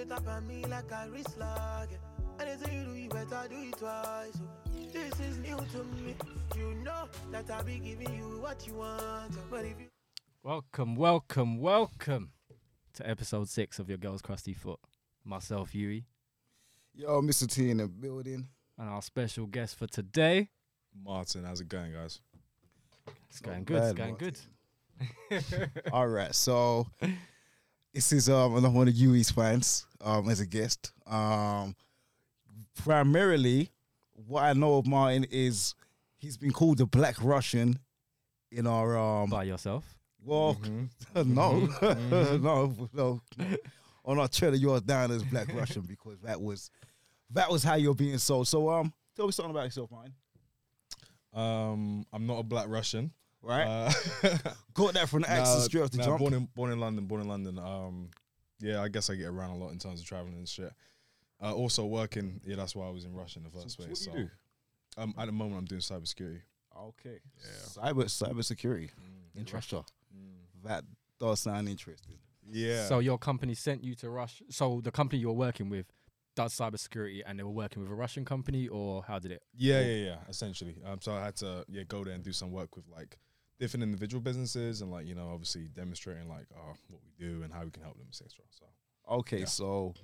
they tap on me like a wrist lock. yeah. Anything you do, you better do it twice. oh. This is new to me. You know that I'll be giving you what you want. oh. But if you Welcome, welcome, welcome to episode six of Your Girl's Crusty Foot. Myself, Yui, Yo, Mr. T in the building. and our special guest for today. Martin, how's it going, guys? It's going Not good, it's bad, going good. All right, so this is um another one of Yui's fans um as a guest. Um, primarily, what I know of Martin is he's been called the Black Russian in our um. By yourself. Well, Mm-hmm. no, no, no. On our trailer, you're down as Black Russian because that was that was how you're being sold. So um, tell me something about yourself, Martin. Um, I'm not a black Russian. Right? Uh, Got that from the accent straight off the nah, jump. Born in born in London, born in London. Um, yeah, I guess I get around a lot in terms of traveling and shit. Uh, also working. Yeah, that's why I was in Russia in the first So place. what do you so, um, at the moment, I'm doing cybersecurity. Okay. Yeah. Cyber cyber security in Interesting. Russia. That does sound interesting. Yeah. So your company sent you to Russia. So the company you're working with does cybersecurity, and they were working with a Russian company, or how did it? Yeah, yeah, yeah. Essentially, um, so I had to yeah go there and do some work with like different individual businesses and like you know obviously demonstrating like uh, what we do and how we can help them, etc. So Okay, Yeah. so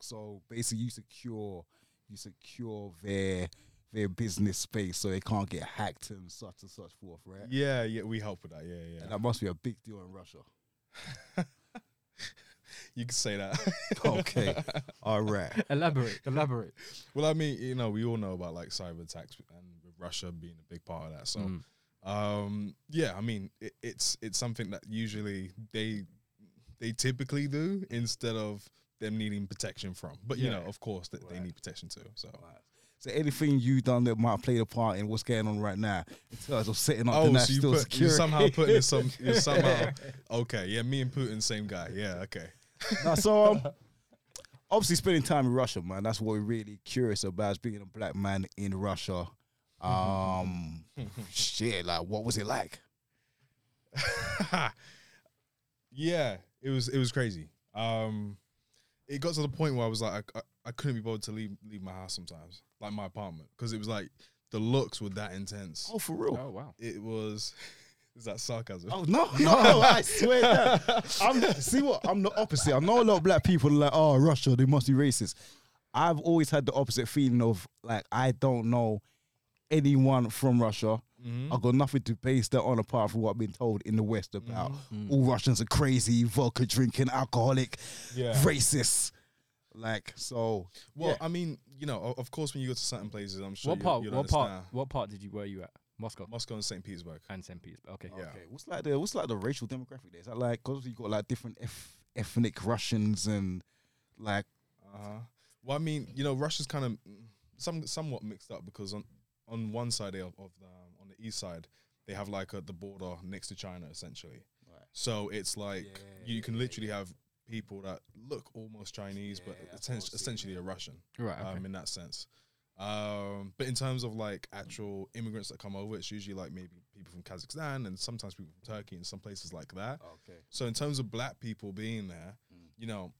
so basically you secure you secure their their business space so they can't get hacked and such and such forth, right? yeah, yeah, we help with that. Yeah, yeah. And that must be a big deal in Russia. You can say that. Okay. All right. elaborate, elaborate. well, I mean, you know, we all know about like cyber attacks and Russia being a big part of that. So, Mm. Um, yeah, I mean, it, it's it's something that usually they they typically do instead of them needing protection from. But you Yeah. know, of course, that they need protection too. So. So anything you done that might play a part in what's going on right now in terms of setting up the Oh, so you put security? you somehow putting in some you somehow okay, yeah, me and Putin, same guy. Yeah, okay. Nah, so um, obviously spending time in Russia, man. That's what we're really curious about is being a black man in Russia. Um, shit, like what was it like? yeah, it was it was crazy. Um, it got to the point where I was like, I, I, I couldn't be bothered to leave leave my house sometimes, like my apartment, because it was like the looks were that intense. Oh, for real? Oh wow. It was. Is that sarcasm? Oh no, no! I swear that I'm see what I'm the opposite. I know a lot of black people are like, oh, Russia, they must be racist. I've always had the opposite feeling of like I don't know anyone from Russia. Mhm. I've got nothing to base that on apart from what I've been told in the West about Mm. all Russians are crazy, vodka drinking, alcoholic, Yeah. racist. Like so, Well, yeah. I mean, you know, of course, when you go to certain places, I'm sure what you, part? you'd What part? understand. What part did you? Where you at? Moscow Moscow and St. Petersburg. and St. Petersburg. Okay. Yeah. okay. What's like the what's like the racial demographic there? Is that like because you got like different eth- ethnic Russians and like Uh-huh. Well, I mean, you know, Russia's kind of some somewhat mixed up because on on one side of of the on the east side they have like a, the border next to China essentially. Right. So it's like Yeah, you can literally have people that look almost Chinese but Yeah, I've essen- seen essentially that. a Russian Right. Okay. um, in that sense. Um, but in terms of like actual immigrants that come over, it's usually like maybe people from Kazakhstan and sometimes people from Turkey and some places like that. okay. So in terms of black people being there, Mm. you know,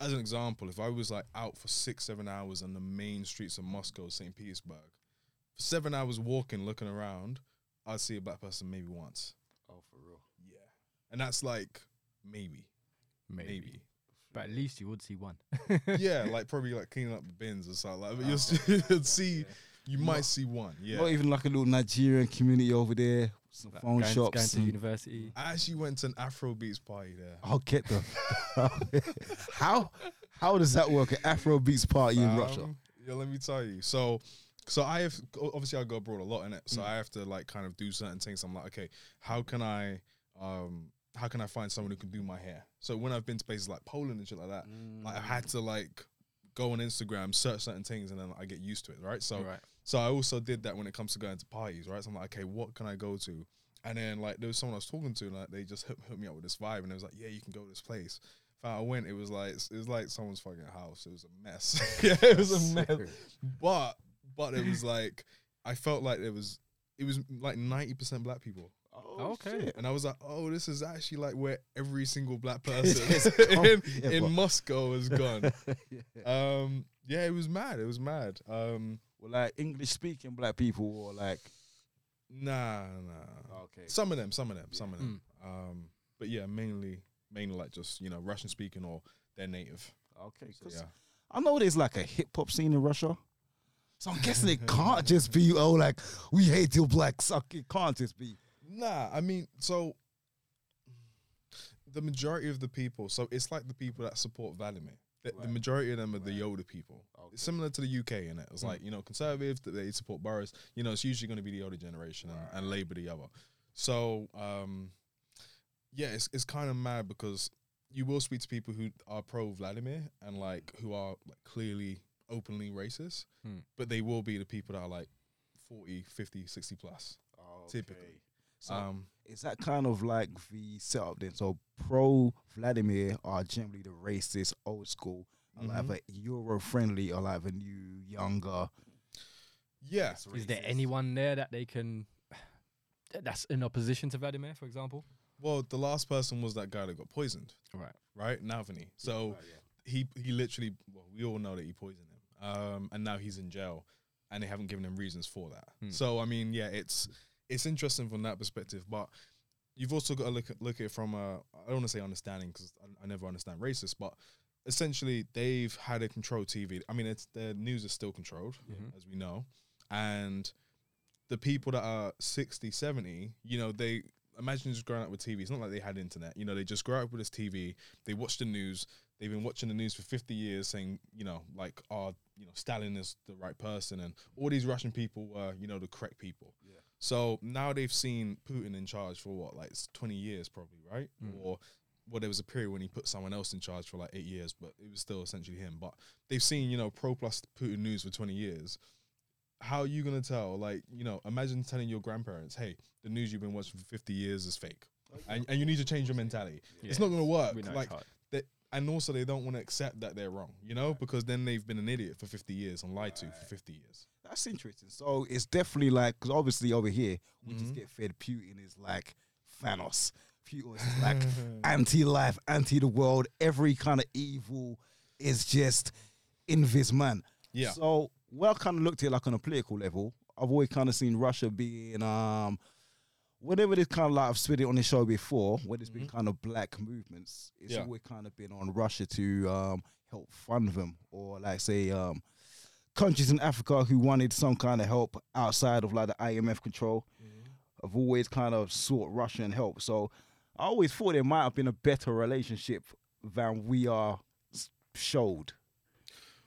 as an example, if I was like out for six, seven hours on the main streets of Moscow, St. Petersburg, for seven hours walking, looking around, I'd see a black person maybe once. Oh, for real. Yeah. And that's like maybe. Maybe. Maybe. But at least you would see one. yeah, like probably like cleaning up the bins or something. Like, but you'll, see, you'd see, you might see one. Yeah. Not even like a little Nigerian community over there, some Like phone going, shops. going to and- university. I actually went to an Afrobeats party there. I'll get them. how how does that work? An Afro beats party in Russia. Um, Yeah, let me tell you. So, so I have obviously I go abroad a lot in it, so Mm. I have to like kind of do certain things. I'm like, okay, how can I, um, how can I find someone who can do my hair? So when I've been to places like Poland and shit like that, like I've had to like go on Instagram, search certain things, and then I get used to it, right? So, right. so I also did that when it comes to going to parties, right? So I'm like, okay, what can I go to? And then like there was someone I was talking to, and like they just hooked, hooked me up with this vibe, and it was like, yeah, you can go to this place. I went, it was like it was like someone's fucking house. It was a mess. yeah, it was a mess. But but it was like I felt like it was it was like ninety percent black people. Oh, Okay. shit. And I was like, oh, this is actually like where every single black person in, yeah, in Moscow has gone. yeah. um, yeah, it was mad. It was mad. Um, Well, like English speaking black people or like nah, nah. okay. Some of them, some of them, some of them. Um, but yeah, mainly, mainly like just you know Russian speaking or they're native. Okay, So, 'cause yeah. I know there's like a hip hop scene in Russia. So I'm guessing it can't just be oh like we hate you black suck. It can't just be Nah, I mean, so the majority of the people, so it's like the people that support Vladimir. The, the majority of them are the Yoda people. Okay. It's similar to the UK in it. It's Mm. like, you know, conservative, that they support Boris. You know, it's usually going to be the older generation and, and Labour the other. So, um, yeah, it's, it's kind of mad because you will speak to people who are pro Vladimir and like who are like clearly openly racist, Hmm. but they will be the people that are like 40, 50, 60 plus. Typically. So Um, is that kind of like the setup then? So pro Vladimir are generally the racist, old school, and Mhm. either Euro friendly or like the new, younger. yeah. Is there anyone there that they can that's in opposition to Vladimir, for example? Well, the last person was that guy that got poisoned, Right. right? Navalny. So he he literally, well, we all know that he poisoned him, um, and now he's in jail, and they haven't given him reasons for that. Hmm. So I mean, yeah, it's it's interesting from that perspective, but you've also got to look at look at it from a I don't want to say understanding because I, I never understand racist, but essentially they've had a controlled TV. I mean, it's the news is still controlled, Mhm. as we know, and the people that are 60, 70, you know, they imagine just growing up with TV. It's not like they had internet. You know, they just grow up with this TV. They watch the news. They've been watching the news for 50 years saying, you know, like, oh, you know, Stalin is the right person. And all these Russian people were, you know, the correct people. Yeah. So now they've seen Putin in charge for what, like 20 years probably, right? Mm. Or well, there was a period when he put someone else in charge for like eight years, but it was still essentially him. But they've seen, you know, pro plus Putin news for 20 years. How are you going to tell? Like, you know, imagine telling your grandparents, hey, the news you've been watching for 50 years is fake. And, and you need to change your mentality. It's not going to work. Like, and also they don't want to accept that they're wrong, you know, because then they've been an idiot for 50 years and lied to for 50 years. That's interesting. So it's definitely like because obviously over here we just Mhm. get fed. Putin is like Thanos. Putin is like anti-life, anti the world. Every kind of evil is just in this man. Yeah. So I kind of looked at it like on a political level, I've always kind of seen Russia being um whenever this kind of like I've spit it on the show before, when there's been Mhm. kind of black movements, it's Yeah. always kind of been on Russia to um help fund them or like say um countries in Africa who wanted some kind of help outside of like the IMF control have always kind of sought Russian help. So I always thought there might have been a better relationship than we are showed.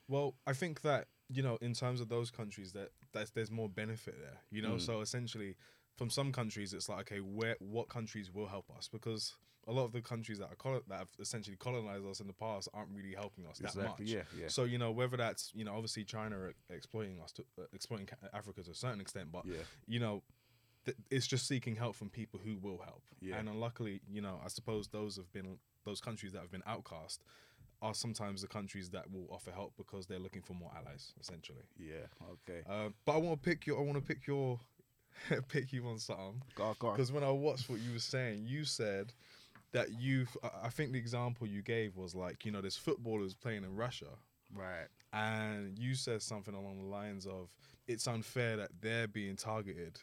Well, I think that you know, in terms of those countries, that that's, there's more benefit there. You know, Mm. so essentially, from some countries, it's like, okay, where what countries will help us? Because a lot of the countries that are colo- that have essentially colonized us in the past aren't really helping us that much. Yeah, yeah. So you know, whether that's you know, obviously China are exploiting us, to, uh, exploiting Africa to a certain extent, but yeah. you know, th- it's just seeking help from people who will help. Yeah. And unluckily, you know, I suppose those have been those countries that have been outcast are sometimes the countries that will offer help because they're looking for more allies, essentially. Yeah. Okay. Uh, but I want to pick your, I want to pick your, pick you on something because when I watched what you were saying, you said that you've. I- think the example you gave was like you know, there's footballers playing in Russia Right. and you said something along the lines of it's unfair that they're being targeted.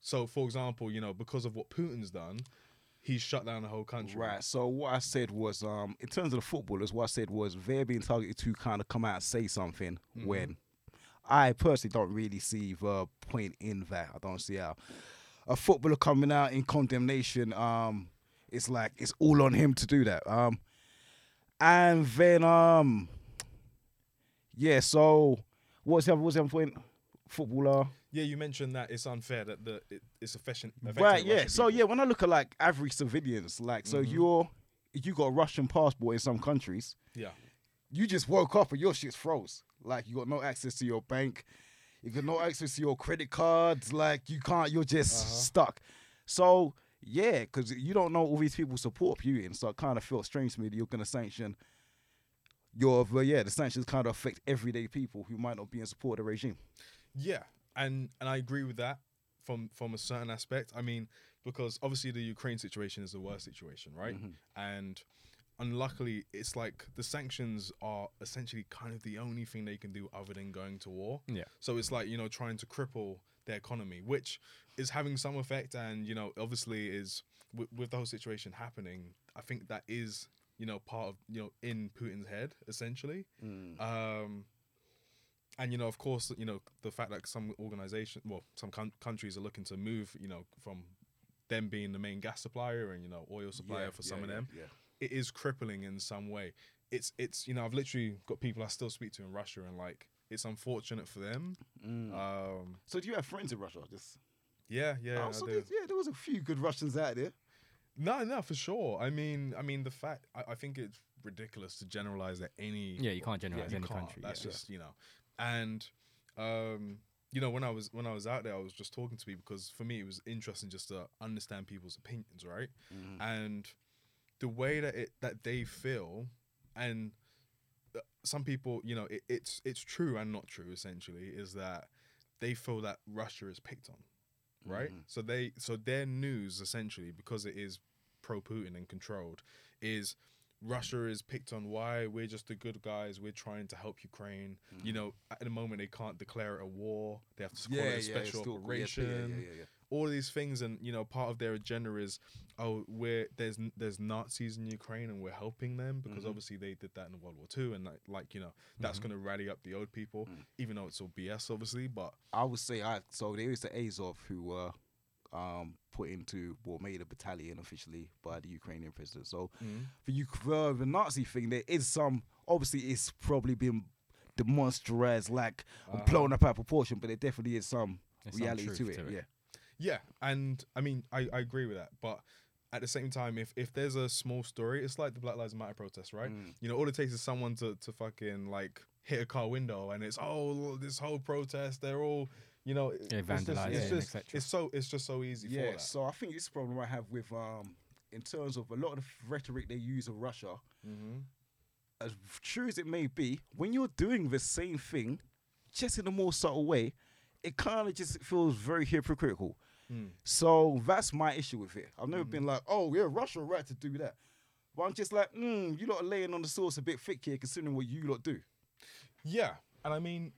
So, for example, you know, because of what Putin's done, he's shut down the whole country. Right. So what I said was, um, in terms of the footballers, what I said was they're being targeted to kind of come out and say something Mhm. when I personally don't really see the point in that. I don't see how a footballer coming out in condemnation, um, it's like it's all on him to do that. Um, and then um, yeah. So what's the other, what's the other point? Footballer. Yeah, you mentioned that it's unfair that the it, it's affecting. Right, yeah. So yeah, when I look at like average civilians, like so Mhm. you're you got a Russian passport in some countries, yeah, you just woke up and your shit's froze. Like you got no access to your bank, you got no access to your credit cards. Like you can't, you're just Uh-huh. stuck. So yeah, because you don't know all these people support Putin, so it kind of felt strange to me that you're gonna sanction. Your, well, yeah, the sanctions kind of affect everyday people who might not be in support of the regime. yeah, and and I agree with that from from a certain aspect. I mean, because obviously the Ukraine situation is the worst situation, right? Mm-hmm. And unluckily, it's like the sanctions are essentially kind of the only thing they can do other than going to war. Yeah. So it's like you know trying to cripple their economy, which is having some effect, and you know obviously is with, with the whole situation happening. I think that is you know part of you know in Putin's head essentially. Um, and you know, of course, you know the fact that some organization, well, some coun- countries are looking to move, you know, from them being the main gas supplier and you know oil supplier Yeah, for yeah, some of yeah, them, yeah. It is crippling in some way. It's it's you know I've literally got people I still speak to in Russia and like it's unfortunate for them. Mm. Um, So do you have friends in Russia? Just yeah, yeah, oh, so do. there's- yeah, there was a few good Russians out there. No, no, for sure. I mean, I mean the fact I, I think it's ridiculous to generalize that any Yeah, you can't generalize you any can't. country. That's yeah. just you know, and um, you know when I was when I was out there, I was just talking to people because for me it was interesting just to understand people's opinions, right? And the way that it that they feel, and uh, some people, you know, it, it's it's true and not true. Essentially, is that they feel that Russia is picked on, right? So they so their news essentially because it is pro Putin and controlled is Russia is picked on why we're just the good guys. We're trying to help Ukraine. You know, at the moment they can't declare it a war. They have to call it a special yeah, operation. Yeah, yeah, yeah, yeah. All these things, and you know, part of their agenda is, oh, we're there's there's Nazis in Ukraine and we're helping them Mm-hmm. because obviously they did that in World War Two, and like, like you know, that's Mm-hmm. going to rally up the old people, Mm. even though it's all BS, obviously. But I would say I so there is the Azov who were um, put into well made a battalion officially by the Ukrainian president. So for you for the Nazi thing, there is some obviously it's probably been demonstrated like blown up out of proportion, but there definitely is some There's some reality to it. to it. Yeah. Yeah, and I mean, I, I agree with that, but at the same time, if if there's a small story, it's like the Black Lives Matter protest, right? Mm. You know, all it takes is someone to to fucking like hit a car window, and it's oh this whole protest, they're all, you know, Yeah, it's just- It's just, etc. it's so it's just so easy for Yeah, that. so I think this problem I have with um in terms of a lot of the rhetoric they use of Russia, Mm-hmm. as true as it may be, when you're doing the same thing, just in a more subtle way, it kind of just feels very hypocritical. Hmm. So that's my issue with it. I've never been like, oh yeah, Russia right to do that. But I'm just like, mm, you lot are laying on the sauce a bit thick here, considering what you lot do. Yeah, and I mean,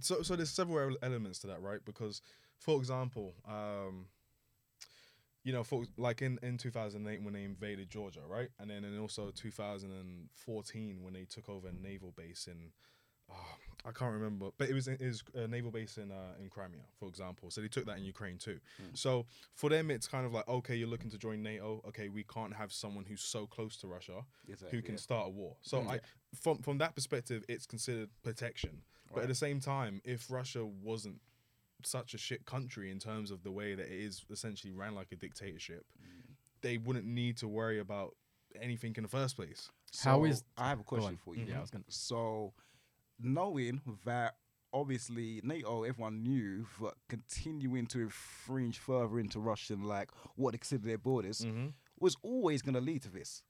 so so there's several elements to that, right? Because, for example, um, you know, for like in in 2008 when they invaded Georgia, right, and then and also 2014 when they took over a naval base in. Oh, I can't remember, but it was it was a naval base in uh, in Crimea, for example. So they took that in Ukraine too. Hmm. So for them, it's kind of like okay, you're looking to join NATO. Okay, we can't have someone who's so close to Russia Exactly, who can yeah. start a war. So hmm. I, from from that perspective, it's considered protection. But at the same time, if Russia wasn't such a shit country in terms of the way that it is essentially ran like a dictatorship, hmm. they wouldn't need to worry about anything in the first place. How So, is- I have a question for you? Mm-hmm. Yeah, I was gonna- So, knowing that obviously NATO, everyone knew that continuing to infringe further into Russian, like what they consider their borders, Mm-hmm. was always going to lead to this.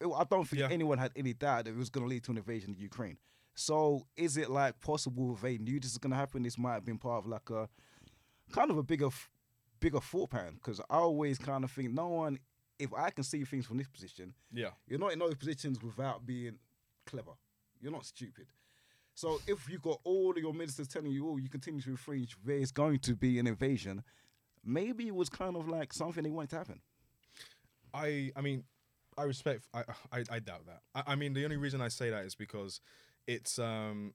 It- I don't think Yeah. anyone had any doubt that it was going to lead to an invasion of Ukraine. So, is it like possible if they knew this is going to happen? This might have been part of like a kind of a bigger, bigger thought pattern. Because I always kind of think no one, if I can see things from this position, Yeah. you're not in those positions without being clever. You're not stupid. So if you got all of your ministers telling you, oh, you continue to infringe, there's going to be an invasion, maybe it was kind of like something they wanted to happen. I I mean, I respect. I I, I doubt that. I, I mean, the only reason I say that is because it's um.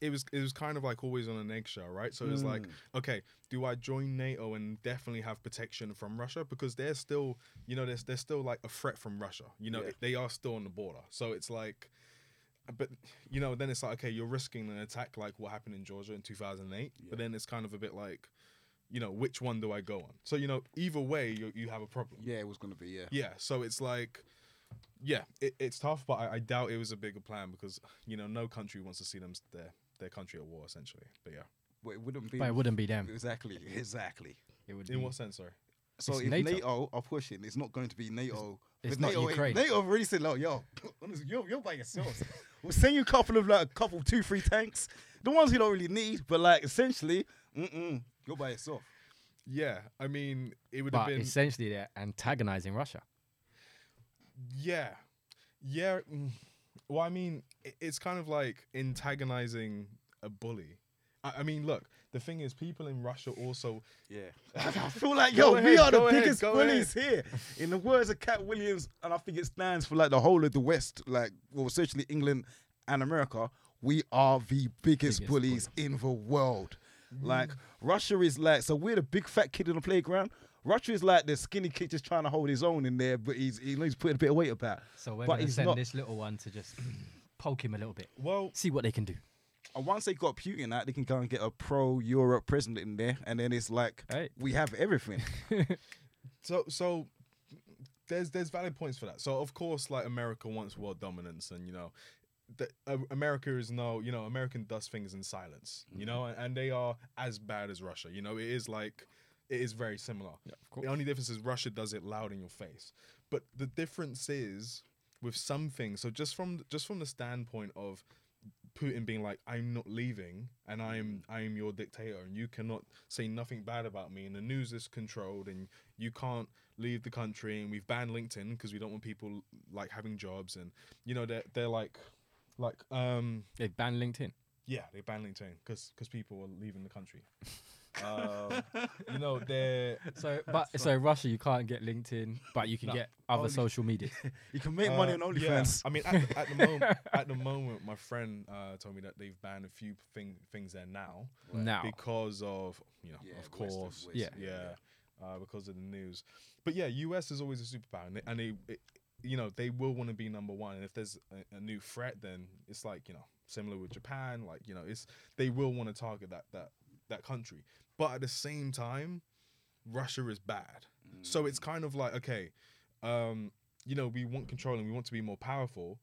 It was it was kind of like always on an eggshell, right? So it was like, okay, do I join NATO and definitely have protection from Russia because they're still, you know, there's there's still like a threat from Russia. You know, Yeah. they are still on the border. So it's like, but you know, then it's like, okay, you're risking an attack like what happened in Georgia in 2008. But then it's kind of a bit like, you know, which one do I go on? So you know, either way, you you have a problem. Yeah, it was going to be, yeah. Yeah, so it's like, yeah, it, it's tough, but I, I doubt it was a bigger plan because you know no country wants to see them their their country at war essentially. But yeah, But it wouldn't be. But it wouldn't be them. Exactly, exactly. It would in be. what sense? Sorry. So It's if NATO. NATO. are pushing, it's not going to be NATO. it's but not NATO, Ukraine. NATO already said, like, yo, honestly, you're, you're by yourselves. we'll send you a couple of, like, a couple, two, three tanks. The ones you don't really need, but, like, essentially, mm-mm, you're by yourself. yeah, I mean, it would have But been essentially, they're antagonizing Russia. Yeah, yeah. mm, Well, I mean, it's kind of like antagonizing a bully. I, I mean, look, the thing is, people in Russia also. Yeah. I feel like, Go yo, we ahead, are the go ahead, biggest go bullies here. In the words of Katt Williams, and I think it stands for like the whole of the West, like, well, essentially England and America, we are the biggest, Biggest bullies in the world. Mm. Like, Russia is like, so we're the big fat kid in the playground. Russia is like the skinny kid just trying to hold his own in there, but he's, he knows he's putting a bit of weight about. So we're But going to he's send not- this little one to just poke him a little bit, Well, see what they can do. And once they got Putin out, they can go and get a pro Europe president in there, and then it's like, Hey. we have everything. so so there's there's valid points for that. So of course, like America wants world dominance, and you know, the, uh, America is no, you know, American does things in silence, you know, and, and they are as bad as Russia. You know, it is like it is very similar. Yeah, of The only difference is Russia does it loud in your face. But the difference is with some things. So just from just from the standpoint of Putin being like, I'm not leaving, and I am I am your dictator, and you cannot say nothing bad about me, and the news is controlled, and you can't leave the country, and we've banned LinkedIn because we don't want people like having jobs, and you know they're they're like like um They banned LinkedIn. yeah, they banned LinkedIn because because people are leaving the country. um, you know they're So, but so Russia, you can't get LinkedIn, but you can No, get other only- social media. You can make money on Uh, OnlyFans. Yeah. I mean, at the, at the moment, at the moment, my friend uh, told me that they've banned a few thing, things there now Now, because of you know, Yeah, of West of course, West, yeah. yeah, uh, because of the news. But yeah, US is always a superpower, and they, and they it, you know, they will want to be number one. And if there's a, a new threat, then it's like you know, similar with Japan, like you know, it's they will want to target that that that country. But at the same time, Russia is bad. So it's kind of like okay, um, you know, we want control and we want to be more powerful,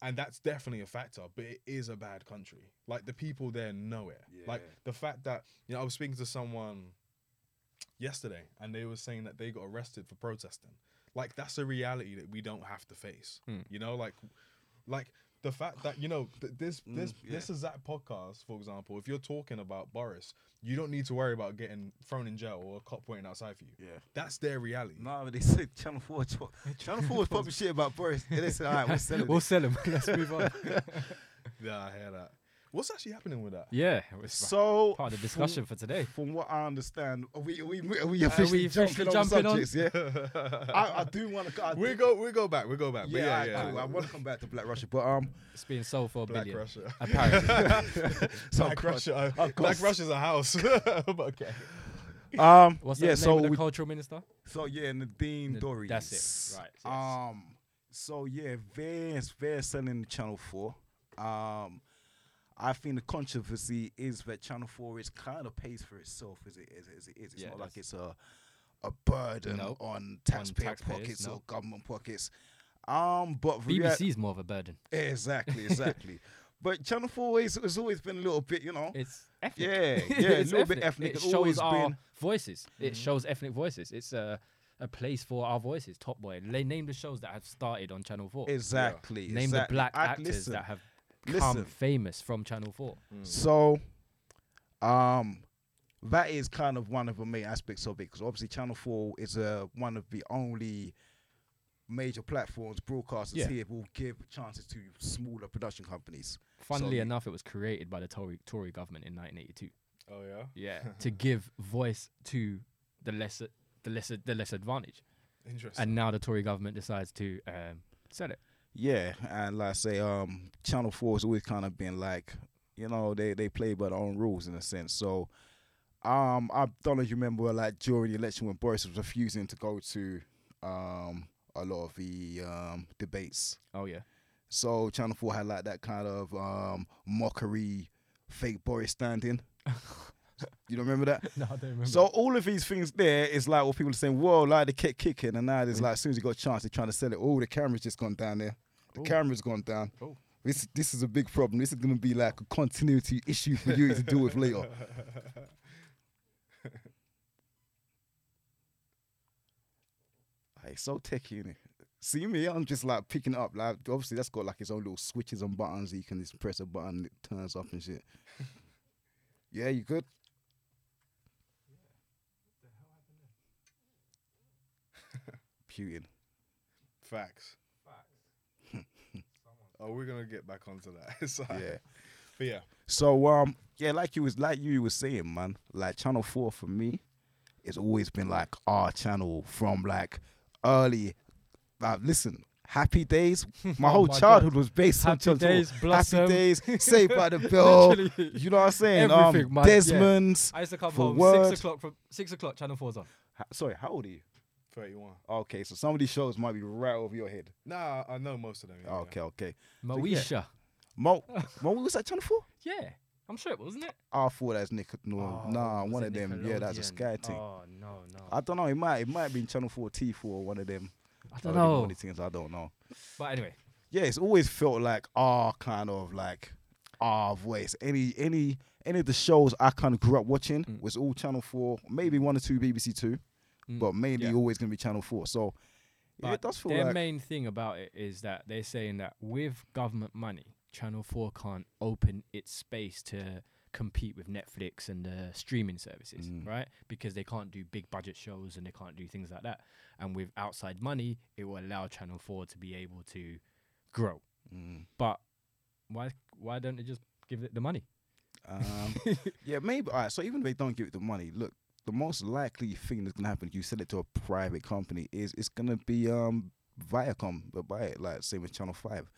and that's definitely a factor. But it is a bad country. Like the people there know it. Like the fact that you know, I was speaking to someone yesterday, and they were saying that they got arrested for protesting. Like that's a reality that we don't have to face. Hmm. You know, like, like the fact that you know th- this this Mm, this is that podcast, for example. If you're talking about Boris, you don't need to worry about getting thrown in jail or a cop waiting outside for you. Yeah. That's their reality. No, but they said Channel 4. Channel, Channel 4 was popping shit about Boris. And they said, all right, we'll sell selling we'll sell them. Let's move on. Yeah, I hear that. What's actually happening with that? Yeah, it was So, part of the discussion for today. From, what I understand, are we, are we, are we Are officially we officially jumping, on jumping on? subjects, yeah? I, I do want to. we go we go back. We go back. Yeah, yeah, yeah. I, do. I want to come back to Black Russia, but um, It's being sold for a Black billion. Russia. Apparently. so Black Russia. uh, Black. Russia's a house. okay. um, What's the yeah, so of the we, cultural minister? so yeah, Nadine Nad- Dorries. that's it. Right, yes. Um, so yeah, they're they're selling the Channel Four. Um, I think the controversy is that Channel Four is kind of pays for itself as it is. As it is. It's Yeah, not it like it's a a burden No. on taxpayer taxpayers, pockets no. or government pockets. Um, but rea- BBC is more of a burden. exactly, exactly. but Channel Four is, has always been a little bit, you know. It's ethnic. Yeah, yeah, a little bit ethnic. It shows always our been- Mm-hmm. voices. It shows ethnic voices. It's a a place for our voices. Top Boy. They name the shows that have started on Channel Four. Exactly. Name exactly. the black I- actors listen, that have become listen. famous from Channel Four. So, um, that is kind of one of the main aspects of it because obviously Channel Four is uh, one of the only major platforms broadcasters Yeah. here will give chances to smaller production companies. Funnily you- enough, it was created by the Tory Tory government in 1982. Oh yeah. Yeah, to give voice to the lesser, the lesser, the less advantage. Interesting. And now the Tory government decides to um, sell it. Yeah, and like I say, um, Channel Four has always kind of been like, you know, they they play by their own rules in a sense. So, um, I don't know if you remember like during the election when Boris was refusing to go to um a lot of the um debates. Oh yeah. So Channel Four had like that kind of um mockery, fake Boris standing. you don't remember that? No, I don't remember. So all of these things there is like what people are saying. Whoa, like they kept kicking, and now there's like as soon as you got a chance, they're trying to sell it. Oh, the camera's just gone down there. The Ooh. camera's gone down. This this is a big problem. This is gonna be like a continuity issue for you to deal with later. It's so techy, innit? See me, I'm just like picking up. Like obviously that's got like its own little switches and buttons. You can just press a button, it turns up and shit. yeah, you good? Putin. Facts oh, we're gonna get back onto that. Right. Yeah. But yeah. So um yeah, like you was like you was saying, man. Like Channel Four for me, it's always been like our channel from like early. Like listen, Happy Days. My Oh whole my childhood God. was based on Happy Channel 4. Blossom. Happy Days, Saved by the Bell. You know what I'm saying? Everything, um, man, yeah. Desmond's. I used to come home Word. six o'clock from six o'clock. Channel four's on. Ha- Sorry, how old are you? Thirty-one. Okay, so some of these shows might be right over your head. Nah, I know most of them. Yeah, Okay, okay. Moesha. Mo, Mo was that Channel Four? Yeah, I'm sure it wasn't it. I thought that's Nick. No, Oh, nah, was one of them. Yeah, that's a Sky thing. Oh no, no. I don't know. It might it might be in Channel Four T Four or one of them. I don't early know. morning things. I don't know. But anyway, Yeah, it's always felt like our kind of like our voice. Any any any of the shows I kind of grew up watching Mm. was all Channel Four, maybe one or two BBC Two, Mm. but mainly Yeah. always gonna be Channel Four. So yeah, But it does feel their like main thing about it is that they're saying that with government money, Channel 4 can't open its space to compete with Netflix and the streaming services, Mm. right? Because they can't do big budget shows and they can't do things like that. And with outside money, it will allow Channel 4 to be able to grow. Mm, But why why don't they just give it the money? um, yeah, maybe. All right. So even if they don't give it the money, look, the most likely thing that's gonna happen if you sell it to a private company is it's gonna be um Viacom, but buy it like same with Channel Five.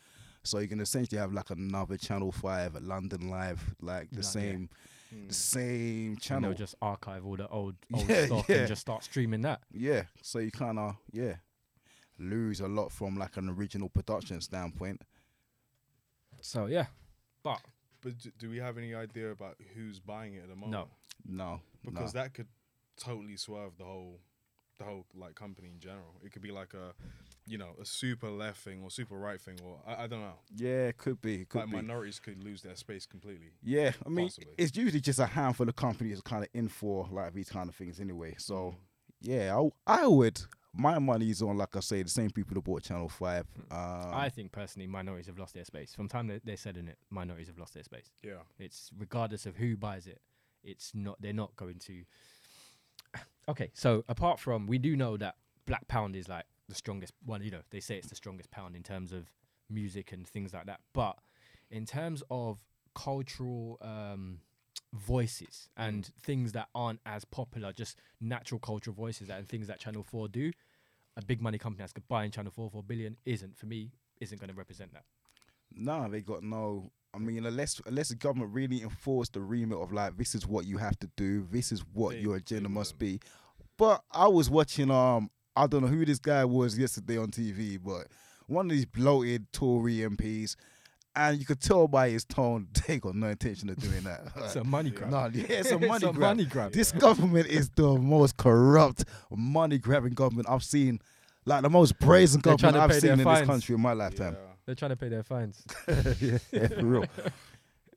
So you can essentially have like another Channel Five, a London Live, like the Like, yeah. same, Mm. the same And channel. they'll just archive all the old old Yeah, stock yeah. and just start streaming that. Yeah, so you kind of yeah lose a lot from like an original production standpoint. So yeah. But But do we have any idea about who's buying it at the moment? No. No, because no. that could totally swerve the whole, the whole like company in general. It could be like a, you know, a super left thing or super right thing, or I, I don't know. yeah, it could be, it could like be. minorities could lose their space completely. Yeah, I mean, Possibly. it's usually just a handful of companies kind of in for like these kind of things anyway. So Mm. yeah, I, I would. My money's on, like I say, the same people that bought Channel Five. Um, I think personally, minorities have lost their space. From time that they said in it, minorities have lost their space. Yeah. It's regardless of who buys it, it's not. They're not going to. Okay, so apart from we do know that Black Pound is like the strongest one. You know, they say it's the strongest pound in terms of music and things like that. But in terms of cultural um, voices and things that aren't as popular, just natural cultural voices and things that Channel Four do, a big money company that's buying Channel Four for a billion isn't for me isn't going to represent that. Nah, they got no. I mean, unless unless the government really enforced the remit of like this is what you have to do, this is what They- your agenda must be. But I was watching um I don't know who this guy was yesterday on TV, but one of these bloated Tory MPs, and you could tell by his tone they got no intention of doing that. It's a money grab. No, yeah, it's a money It's a grab. money grab. This government is the most corrupt, money grabbing government I've seen. Like the most brazen They're government I've seen in fines. this country in my lifetime. Yeah. They're trying to pay their fines. yeah, for real.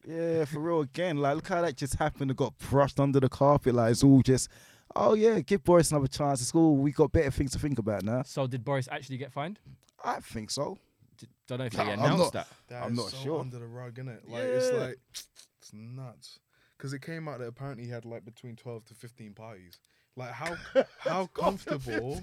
Yeah, for real. Again, like look how that just happened. It got brushed under the carpet. Like it's all just, oh yeah, give Boris another chance. It's cool. We got better things to think about now. So did Boris actually get fined? I think so. D- don't know if No, they I'm announced not- that. That I'm is not so sure. under the rug, innit? Like it's like it's nuts. Because it came out that apparently he had like between twelve to fifteen parties. Like how how comfortable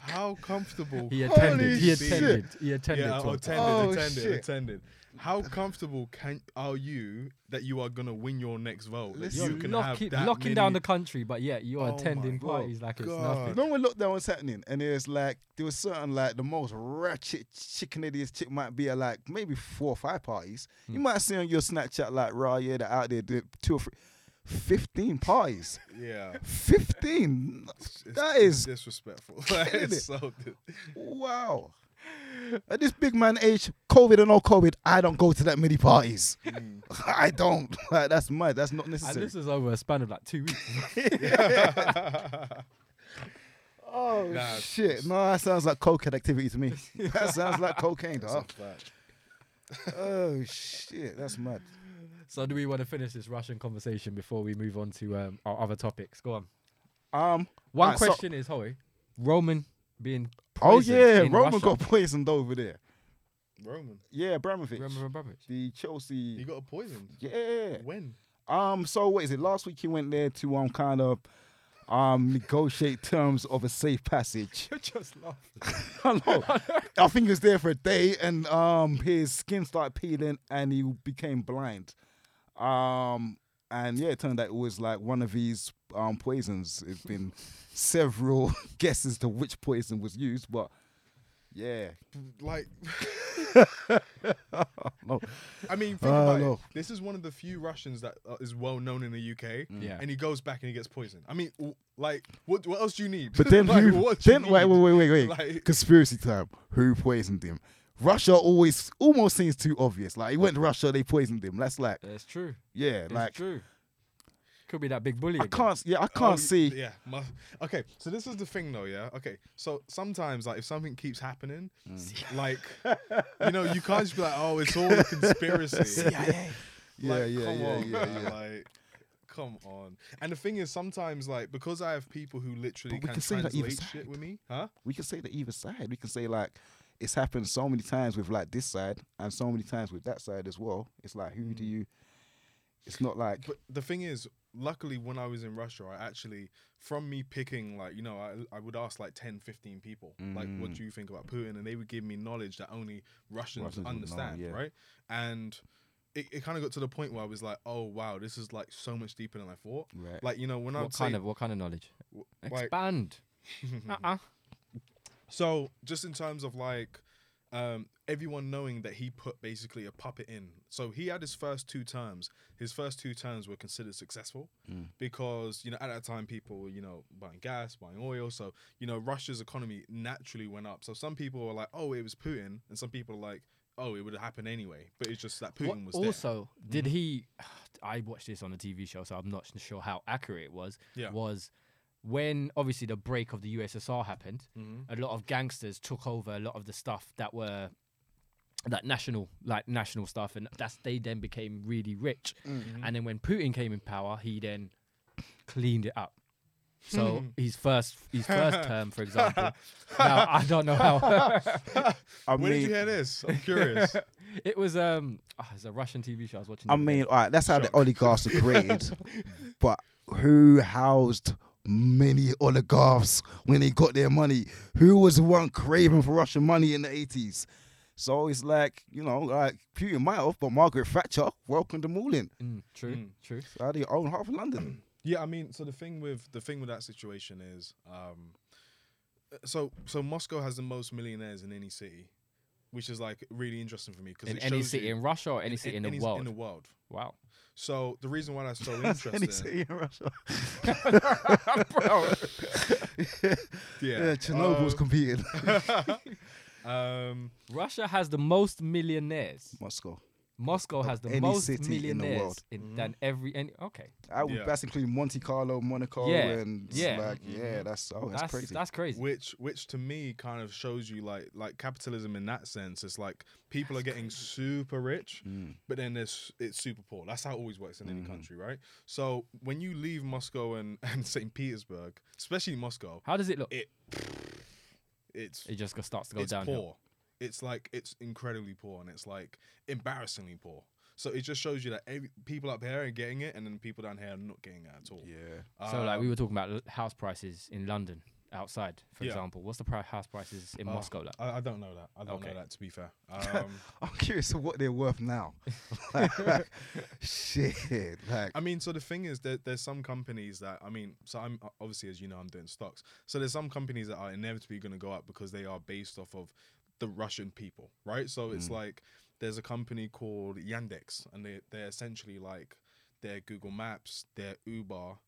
how comfortable He Holy attended. He shit. attended. He attended. yeah, to attended, Oh, attended, shit. attended. How comfortable can are you that you are gonna win your next vote? Listen, You're you can locking, have that locking down the country, but yeah, you're Oh my attending God. parties like it's You God. nothing. know when lockdown was happening, and it was like there was certain like the most ratchet chicken idiot chick might be at like maybe four or five parties. You Hmm. might see on your Snapchat like raw yeah, they're out there doing two or three, fifteen parties. Yeah. Fifteen. It's- That it's is disrespectful. Like, it's so di- Wow. At this big man age, COVID or no COVID, I don't go to that many parties. Mm. I don't. Like, that's mad. That's not necessary. And this is over a span of like two weeks. oh Nah, shit! No, that sounds like cocaine activity to me. that sounds like cocaine, That's dog. a. Oh shit, that's mad. So do we want to finish this Russian conversation before we move on to um, our other topics? Go on. Um. One Alright, so- question is, Hoey, Roman being Oh yeah, in Roman Russia. got poisoned over there. Roman. Yeah, Abramovich. Roman Abramovich. The Chelsea. He got poisoned. yeah. When? Um. So what is it? Last week he went there to um kind of um, negotiate terms of a safe passage. You're just laughing. I know. I think he was there for a day, and um, his skin started peeling, and he became blind. Um, and yeah, it turned out it was like one of these um poisons. It's been several guesses to which poison was used, but yeah, Like, no. I mean, think Uh, about no. it. This is one of the few Russians that uh, is well known in the UK. Yeah. And he goes back and he gets poisoned. I mean, w- like, what what else do you need? But then like, who? what do you Then wait, wait, wait, wait, wait. Like- Conspiracy time. Who poisoned him? Russia always almost seems too obvious. Like he went to Russia, they poisoned him. That's like, That's true. yeah, It's like true. Could be that big bully. I again. can't. Yeah, I Oh, can't y- see. Yeah. mu- okay. So this is the thing, though. Yeah. Okay. So sometimes, like, if something keeps happening, Mm. like, you know, you can't just be like, "Oh, it's all a conspiracy." Yeah, Like, yeah, come yeah, on, yeah, man, yeah. Like, come on. And the thing is, sometimes, like, because I have people who literally But we can, can say that either translate shit side. with me, huh? we can say that either side. We can say like it's happened so many times with like this side and so many times with that side as well. It's like who do you? It's not like But the thing is, luckily, when I was in Russia, I actually, from me picking, like, you know, I, I would ask like 10, 15 people, like, what Mm. do you think about Putin? And they would give me knowledge that only Russians, Russians would know, understand, yeah. right? And it, it kind of got to the point where I was like, oh, wow, this is like so much deeper than I thought. right. Like, you know, when I What would kind say, of what kind of knowledge? w- like, Expand. uh-uh. So just in terms of like um, everyone knowing that he put basically a puppet in. So he had his first two terms. His first two terms were considered successful Mm. because you know at that time people were you know buying gas, buying oil. So you know Russia's economy naturally went up. So some people were like, oh, it was Putin, and some people are like, oh, it would have happened anyway. But it's just that What- Putin was there. also, did Mm-hmm. he? I watched this on a TV show, so I'm not sure how accurate it was. Yeah. Was when obviously the break of the USSR happened, Mhm. a lot of gangsters took over a lot of the stuff that were that national like national stuff and that's they then became really rich Mm-hmm. and then when putin came in power he then cleaned it up so his first his first term for example now i don't know how I Where did you hear this? I'm curious. it was um oh, it's a russian tv show i was watching I mean, all right, that's how the oligarchs are created. but who housed many oligarchs when they got their money? Who was the one craving for Russian money in the eighties? So it's like you know, like Putin might have, but Margaret Thatcher welcomed them all in. Mm, true Mm. true So they own half of London. Yeah, I mean, so the thing with the thing with that situation is, um, so so Moscow has the most millionaires in any city, which is like really interesting for me because in any city in russia or any city in, the world In the world. wow So the reason why that's so interesting. Any interesting, city in Russia. bro yeah, Yeah, Chernobyl's um, competing. um, russia has the most millionaires Moscow. Moscow has the any most city in the millionaires world. in, Mhm. than every any. Okay, I would, Yeah. That's including Monte Carlo, Monaco, Yeah, and yeah. like yeah, that's oh, that's, that's crazy. That's crazy. which which to me kind of shows you like like capitalism in that sense. It's like people are getting super rich, Mm. but then there's it's super poor. That's how it always works in any Mhm. country, right? So when you leave Moscow and, and St. Petersburg, especially Moscow, How does it look? it it's It just starts to go down. poor. It's like it's incredibly poor, and it's like embarrassingly poor. So it just shows you that every, people up here are getting it, and then people down here are not getting it at all. Yeah. So like we Um, were talking about house prices in London outside, for Yeah. example. What's the pri- house prices in uh, Moscow like? I, I don't know that. I don't Okay. know that. To be fair, um, I'm curious of what they're worth now. like, shit. Like, I mean, so the thing is that there's some companies that I mean, so I'm obviously as you know I'm doing stocks. So there's some companies that are inevitably going to go up because they are based off of the Russian people, right? So it's Mm. like there's a company called Yandex, and they they're essentially like their Google Maps, their Uber,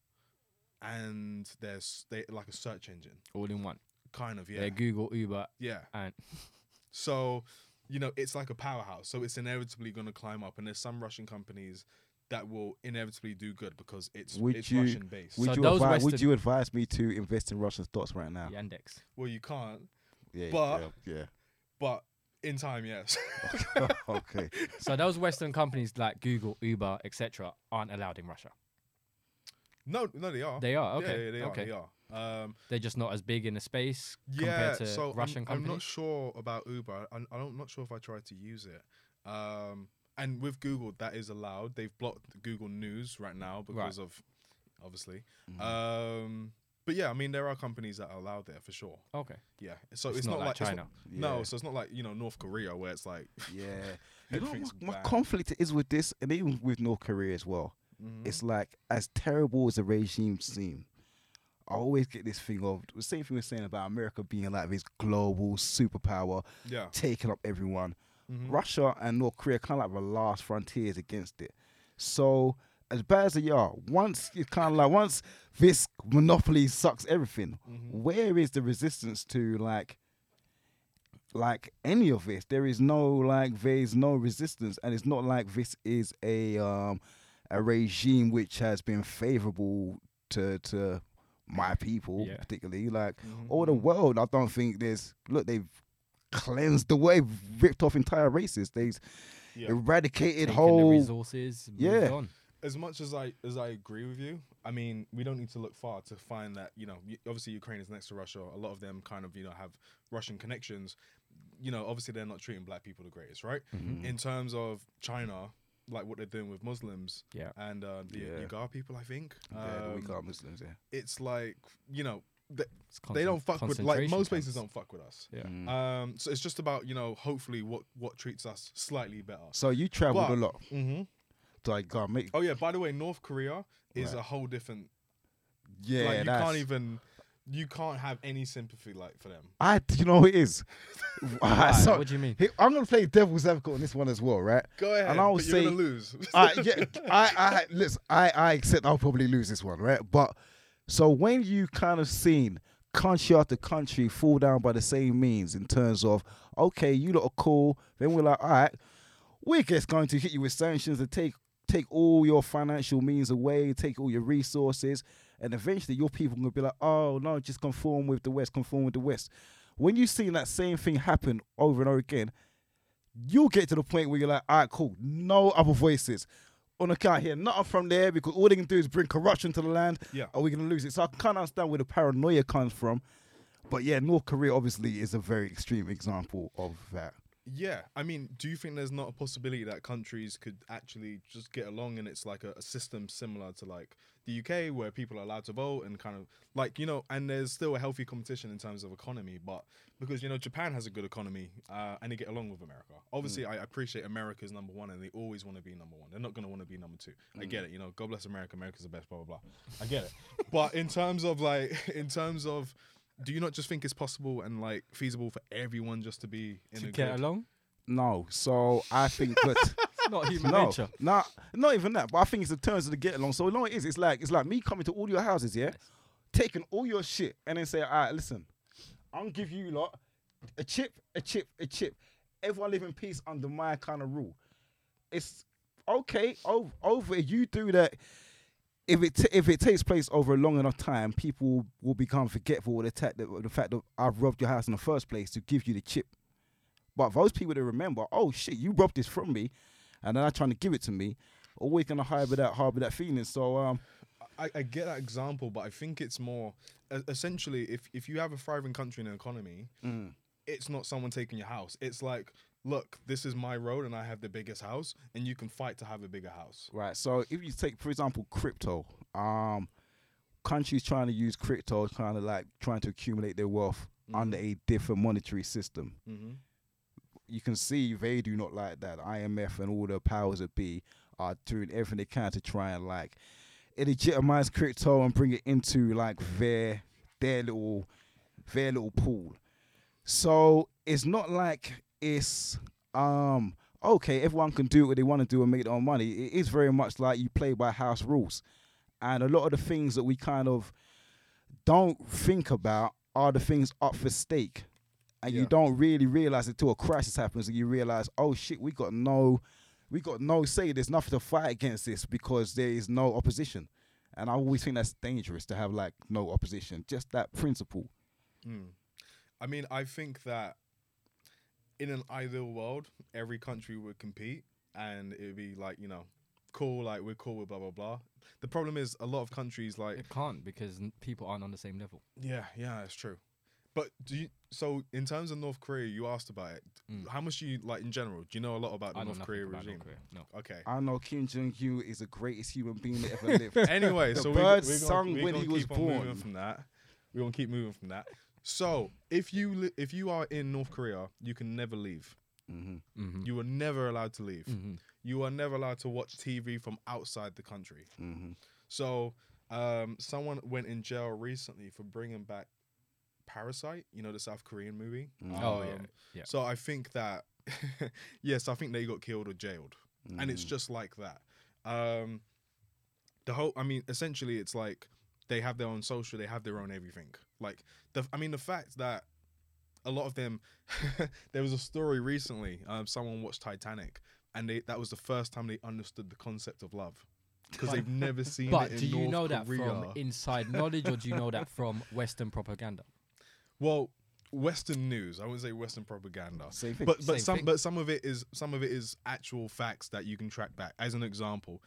and there's they like a search engine, All in one. kind of yeah, They're Google, Uber, yeah. and So, you know, it's like a powerhouse. So it's inevitably going to climb up. And there's some Russian companies that will inevitably do good because it's Would it's you- Russian based. would So you those advise, would you advise me to invest in Russian stocks right now? Yandex. well, you can't, Yeah. But- yeah. But in time, yes. okay. So those Western companies like Google, Uber, etc., aren't allowed in Russia. no, no, they are. They are okay. yeah, they okay. are. They are. Um, They're just not as big in the space yeah, compared to so Russian I'm, I'm not sure about Uber. I'm, I'm not sure if I tried to use it. Um, and with Google, that is allowed. They've blocked Google News right now because of, obviously. Mhm. Um, but yeah, I mean, there are companies that are allowed there for sure. Okay. Yeah, so It's it's, not not, like like, China. not- No, Yeah. so it's not like you know North Korea where it's like Yeah. You know, my, my conflict is with this, and even with North Korea as well. Mhm. It's like as terrible as the regime seem, I always get this thing of the same thing we're saying about America being like this global superpower, yeah, taking up everyone. Mhm. Russia and North Korea kind of like the last frontiers against it. So as bad as they are, once it's kind of like once this monopoly sucks everything, Mhm. where is the resistance to like like any of this? There is no like there's no resistance, and it's not like this is a um a regime which has been favorable to to my people Yeah. particularly like Mhm. all the world i don't think there's look they've cleansed the way ripped off entire races they've Yeah. eradicated Taking the whole resources. Yeah. On. As much as I as I agree with you, I mean, we don't need to look far to find that you know, obviously Ukraine is next to Russia. A lot of them kind of you know have Russian connections. You know, obviously they're not treating black people the greatest, right? Mhm. In terms of China, like what they're doing with Muslims Yeah. and uh, the Yeah. Uyghur people, I think. yeah, the Um, weak muslims yeah it's like you know th- It's they don't fuck with like most places camps. don't fuck with us. Yeah. Mm. Um, so it's just about you know hopefully what what treats us slightly better. so you traveled but- a lot Mm-hmm. Like god make Oh yeah, by the way, North Korea is Right. a whole different. yeah like you that's, can't even, you can't have any sympathy like for them. i you know who it is Why? so, what do you mean? here- i'm gonna play devil's advocate on this one as well right Go ahead, And I'll but you're say- gonna lose. I yeah, I I listen. I I accept I'll probably lose this one, right? But so when you kind of seen country after country fall down by the same means in terms of okay, you lot are cool. Then we're like, all right, we're just going to hit you with sanctions and take take all your financial means away, take all your resources, and eventually your people gonna be like, oh no, just conform with the West, conform with the West. When you see that same thing happen over and over again, you'll get to the point where you're like, all right, cool, no other voices. On account here, nothing from there because all they can do is bring corruption to the land. Yeah. Are we gonna lose it? So I can't understand where the paranoia comes from. But yeah, North Korea obviously is a very extreme example of that. Yeah, I mean, do you think there's not a possibility that countries could actually just get along and it's like a, a system similar to like the UK where people are allowed to vote and kind of like you know, and there's still a healthy competition in terms of economy, but because you know Japan has a good economy uh, and they get along with America. Obviously, I appreciate America's number one and they always want to be number one. They're not going to want to be number two. I get it. You know, God bless America. America's the best. Blah blah blah. I get it. but in terms of like, in terms of do you not just think it's possible and like feasible for everyone just to be in To a get good- Mm. along? No, so I think that It's not human no, nature. not not even that. But I think it's the terms of the get along. So long know what it is? It's like it's like me coming to all your houses, yeah, taking all your shit and then say, all right, listen, I'm give you lot a chip, a chip, a chip. Everyone live in peace under my kind of rule. It's okay. Over, over you do that. If it t- if it takes place over a long enough time, people will become forgetful of the, ta- the, the fact that I've robbed your house in the first place to give you the chip. But those people that remember, oh shit, you robbed this from me, and then I'm trying to give it to me, always gonna harbor that harbor that feeling. So um, I, I get that example, but I think it's more e- essentially if if you have a thriving country and an economy, it's not someone taking your house. It's like, look, this is my road and I have the biggest house, and you can fight to have a bigger house. right. So if you take, for example, crypto, um, countries trying to use crypto, kind of like trying to accumulate their wealth under a different monetary system. Mm-hmm. You can see they do not like that. IMF and all the powers that be are doing everything they can to try and like legitimize crypto and bring it into like their their little their little pool. So it's not like it's um okay, everyone can do what they want to do and make their own money. It is very much like you play by house rules. And a lot of the things that we kind of don't think about are the things up for stake. And you don't really realize it until a crisis happens and you realize, oh shit, we got no we got no say. There's nothing to fight against this because there is no opposition. And I always think that's dangerous to have like no opposition. Just that principle. Mm. I mean, I think that in an ideal world, every country would compete, and it'd be like you know, cool. Like we're cool with blah blah blah. The problem is a lot of countries like It can't because n- people aren't on the same level. Yeah, yeah, it's true. But do you? So in terms of North Korea, you asked about it. Mm. How much do you like in general? Do you know a lot about the I know North nothing Korea about North regime? Korea, No. Okay. I know Kim Jong Un is the greatest human being that ever lived. Anyway, The so birds we, we're sung gonna, we're when gonna he was keep on moving born. from that. We're gonna keep moving from that. So if you li- if you are in North Korea, you can never leave. hmm Mm-hmm. You are never allowed to leave. mm-hmm. You are never allowed to watch TV from outside the country. hmm So um, someone went in jail recently for bringing back Parasite. You know the South Korean movie. Oh, yeah, Um, yeah. So I think that yes, I think they got killed or jailed, and Mm-hmm. it's just like that. Um, the whole, I mean, essentially, it's like they have their own social, they have their own everything. Like the, I mean, the fact that a lot of them, there was a story recently. Um, someone watched Titanic, and they that was the first time they understood the concept of love because they've never seen But it in do you North know that Korea. from inside knowledge, or do you know that from Western propaganda? Well, Western news. I wouldn't say Western propaganda. Same thing. But but Same some thing. but some of it is some of it is actual facts that you can track back. As an example,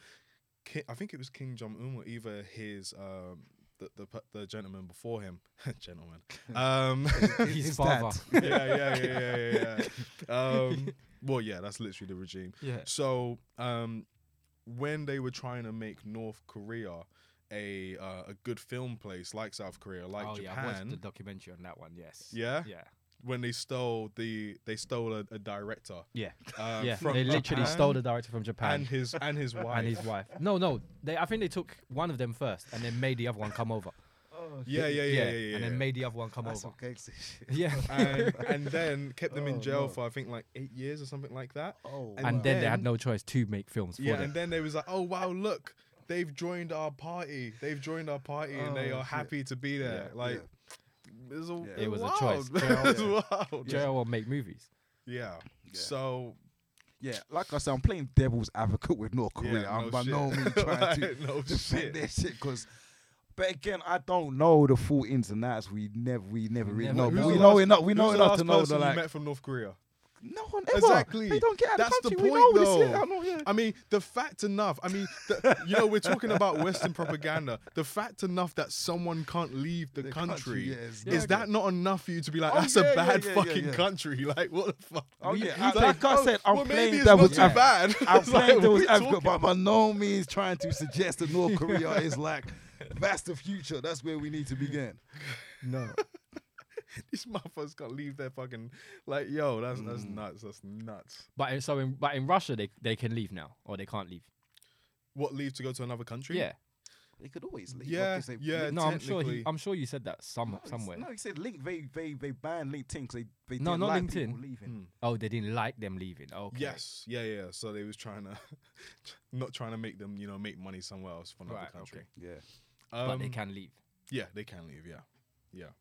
Ki I think it was Kim Jong Un or either his um the the, the gentleman before him, gentleman. Um, His father. dad. yeah, yeah, yeah, yeah, yeah. Um, well, yeah, that's literally the regime. Yeah. So um, when they were trying to make North Korea a uh, a good film place like South Korea, like oh yeah, I watched the documentary on that one. Yes. Yeah? Yeah. When they stole the they stole a, a director. Yeah. Uh, yeah. from They literally Japan stole the director from Japan and his and his wife. and his wife. No, no. They. I think they took one of them first and then made the other one come over. Oh, Yeah, yeah, yeah, yeah, yeah. And then made the other one come That's over. okay. Yeah. and, and then kept them Oh, in jail no. for I think like eight years or something like that. Oh, And and then they had no choice to make films for Yeah, them. and then they was like, oh wow, look, they've joined our party. They've joined our party, and they Oh, are shit. happy to be there. Yeah, like yeah. it was a, Yeah. It was a choice. it was wild. JL will make movies. Yeah. Yeah. So Yeah, like I said, I'm playing devil's advocate with North Korea. yeah, I'm no by shit. no means trying to no defend shit. their shit because. But again, I don't know the full ins and outs. We never, we never really Never know. know. But we know enough. We know enough to know person that you like met from North Korea. No one ever. Exactly. They don't get out That's the the country. point, we know this. though. I know, yeah. I mean, the fact enough. I mean, the, you know, we're talking about Western propaganda. The fact enough that someone can't leave the, The country, yeah, is is that good. not enough for you to be like, Oh, that's yeah, a bad yeah, yeah, fucking yeah. country? Like, what the fuck? Oh yeah, I- play- like I said, I'm well, playing maybe it's devil's too advocate. bad. I'm It's like, playing what devil's are advocate, but by no means trying to suggest that North Korea is like that's the future. That's where we need to begin. No, These motherfuckers can't leave their fucking like, yo, that's that's Mm. nuts. That's nuts. But in, so in but in Russia they they can leave now or they can't leave. What leave to go to another country? Yeah. they could always leave. Yeah, What, 'cause they- yeah, No, I'm sure. He, technically- I'm sure you said that some No, it's- somewhere. No, he said link. They they they banned LinkedIn because they they No, didn't not like LinkedIn. people leaving. Hmm. Oh, they didn't like them leaving. Okay. Yes. Yeah, yeah. So they was trying to, not trying to make them, you know, make money somewhere else for another Right, country. okay. Yeah. But they Um, can leave. Yeah, they can leave. Yeah, yeah.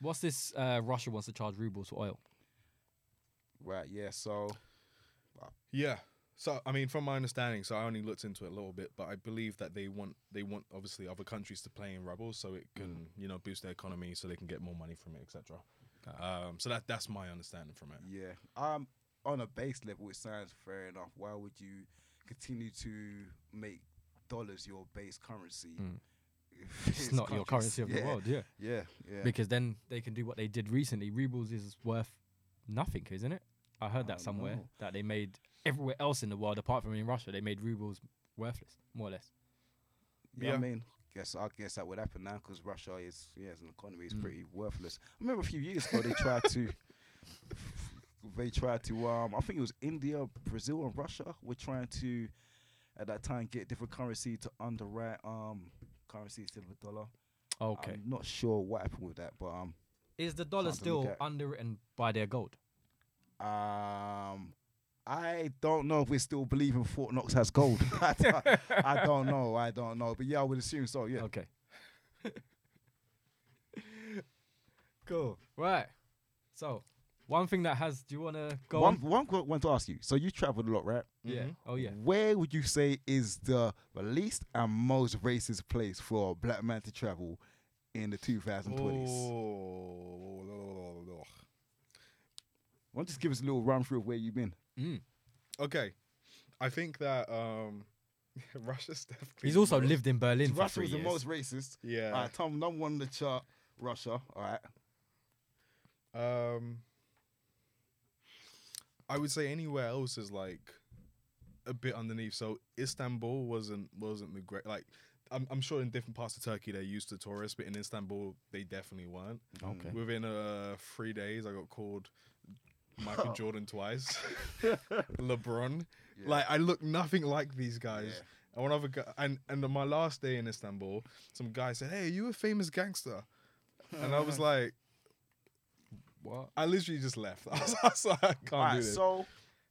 So what's this? Uh, Russia wants to charge rubles for oil. Right. Yeah. So Yeah. So I mean, from my understanding, so I only looked into it a little bit, but I believe that they want they want obviously other countries to play in rubles, so it can you know boost their economy, so they can get more money from it, etc. Um, so that that's my understanding from it. yeah. Um, on a base level, it sounds fair enough. Why would you continue to make dollars your base currency? Mm. If It's not your currency of the world. Yeah. Yeah. Yeah. Because then they can do what they did recently. Rubles is worth nothing, isn't it? I heard that somewhere know. that they made everywhere else in the world apart from in Russia they made rubles worthless, more or less. Yeah, I mean, guess I guess that would happen now because Russia is yeah, as an economy is Mm. pretty worthless. I remember a few years ago they tried to they tried to um I think it was India, Brazil, and Russia were trying to at that time get different currency to underwrite um currencies to the dollar. Okay. I'm not sure what happened with that, but um is the dollar something to look still at. underwritten by their gold? um. I don't know if we still believe in Fort Knox has gold. I, don't, I don't know. I don't know. But yeah, I would assume so. Yeah. Okay. cool. Right. So, one thing that has. Do you want to go one, on? one qu- want to ask you. So you traveled a lot, right? Yeah. Mhm. Oh yeah. Where would you say is the least and most racist place for a black man to travel in the 2020s? Oh, Why don't you just give us a little run through of where you've been? Mm. okay. I think that um, Russia's definitely. He's also most- lived in Berlin for Russia three was the most racist. Yeah. All right, Tom, number one on the chart, Russia. All right. Um, I would say anywhere else is like a bit underneath. So Istanbul wasn't wasn't the great like. I'm, I'm sure in different parts of Turkey they're used to tourists, but in Istanbul they definitely weren't. Okay. Within uh, three days, I got called Michael Jordan twice, LeBron. Like I look nothing like these guys. And one other guy, and and on my last day in Istanbul, some guy said, "Hey, you a famous gangster?" And I was like, What? I literally just left. I was, I was like, I can't do this. so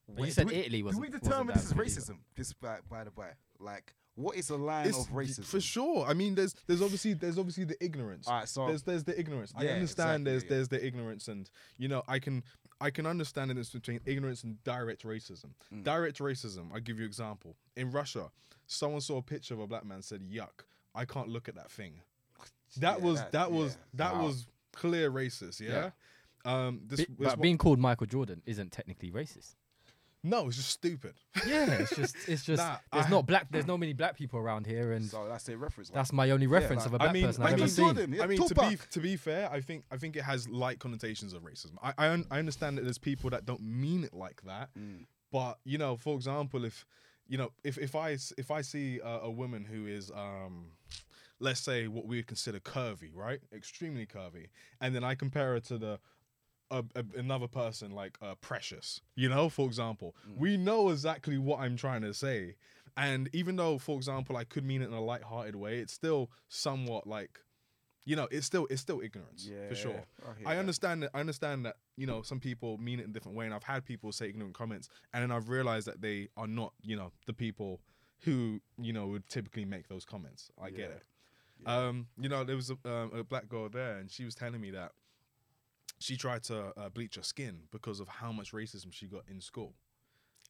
But you wait, said do we, Italy wasn't. we wasn't determine this is racism? Just by, by the by, like, what is the line It's- of racism? for sure. I mean, there's there's obviously there's obviously the ignorance. All right, so there's there's the ignorance. I Yeah, understand exactly, there's yeah. there's the ignorance, and you know I can I can understand the difference between ignorance and direct racism. Mm. Direct racism. I give you example. In Russia, someone saw a picture of a black man, said "yuck." I can't look at that thing. That Yeah, was that- that, was yeah. that Wow. was clear racist. Yeah. Um. This, Be- this but being called Michael Jordan isn't technically racist. no, it's just stupid. Yeah, it's just it's just Nah, there's I- not black there's not many black people around here, and so that's a reference. Like, that's my only reference like- of a black mean, person I I've ever mean, seen. Jordan, yeah, I mean, to be Tupac. to be fair, I think I think it has light connotations of racism. I I, un- I understand that there's people that don't mean it like that, Mm. but you know, for example, if you know, if if I s- if I see a, a woman who is um, let's say what we would consider curvy, right, extremely curvy, and then I compare her to the a, a- another person like uh, Precious, you know, for example, we know exactly what I'm trying to say. And even though, for example, I could mean it in a light-hearted way, it's still somewhat like, you know, it's still it's still ignorance yeah, for sure. I I understand that. I understand that you know some people mean it in a different way, and I've had people say ignorant comments, and then I've realized that they are not, you know, the people who you know would typically make those comments. I get Yeah. it. Um, you know, there was a, um, a black girl there, and she was telling me that she tried to uh, bleach her skin because of how much racism she got in school,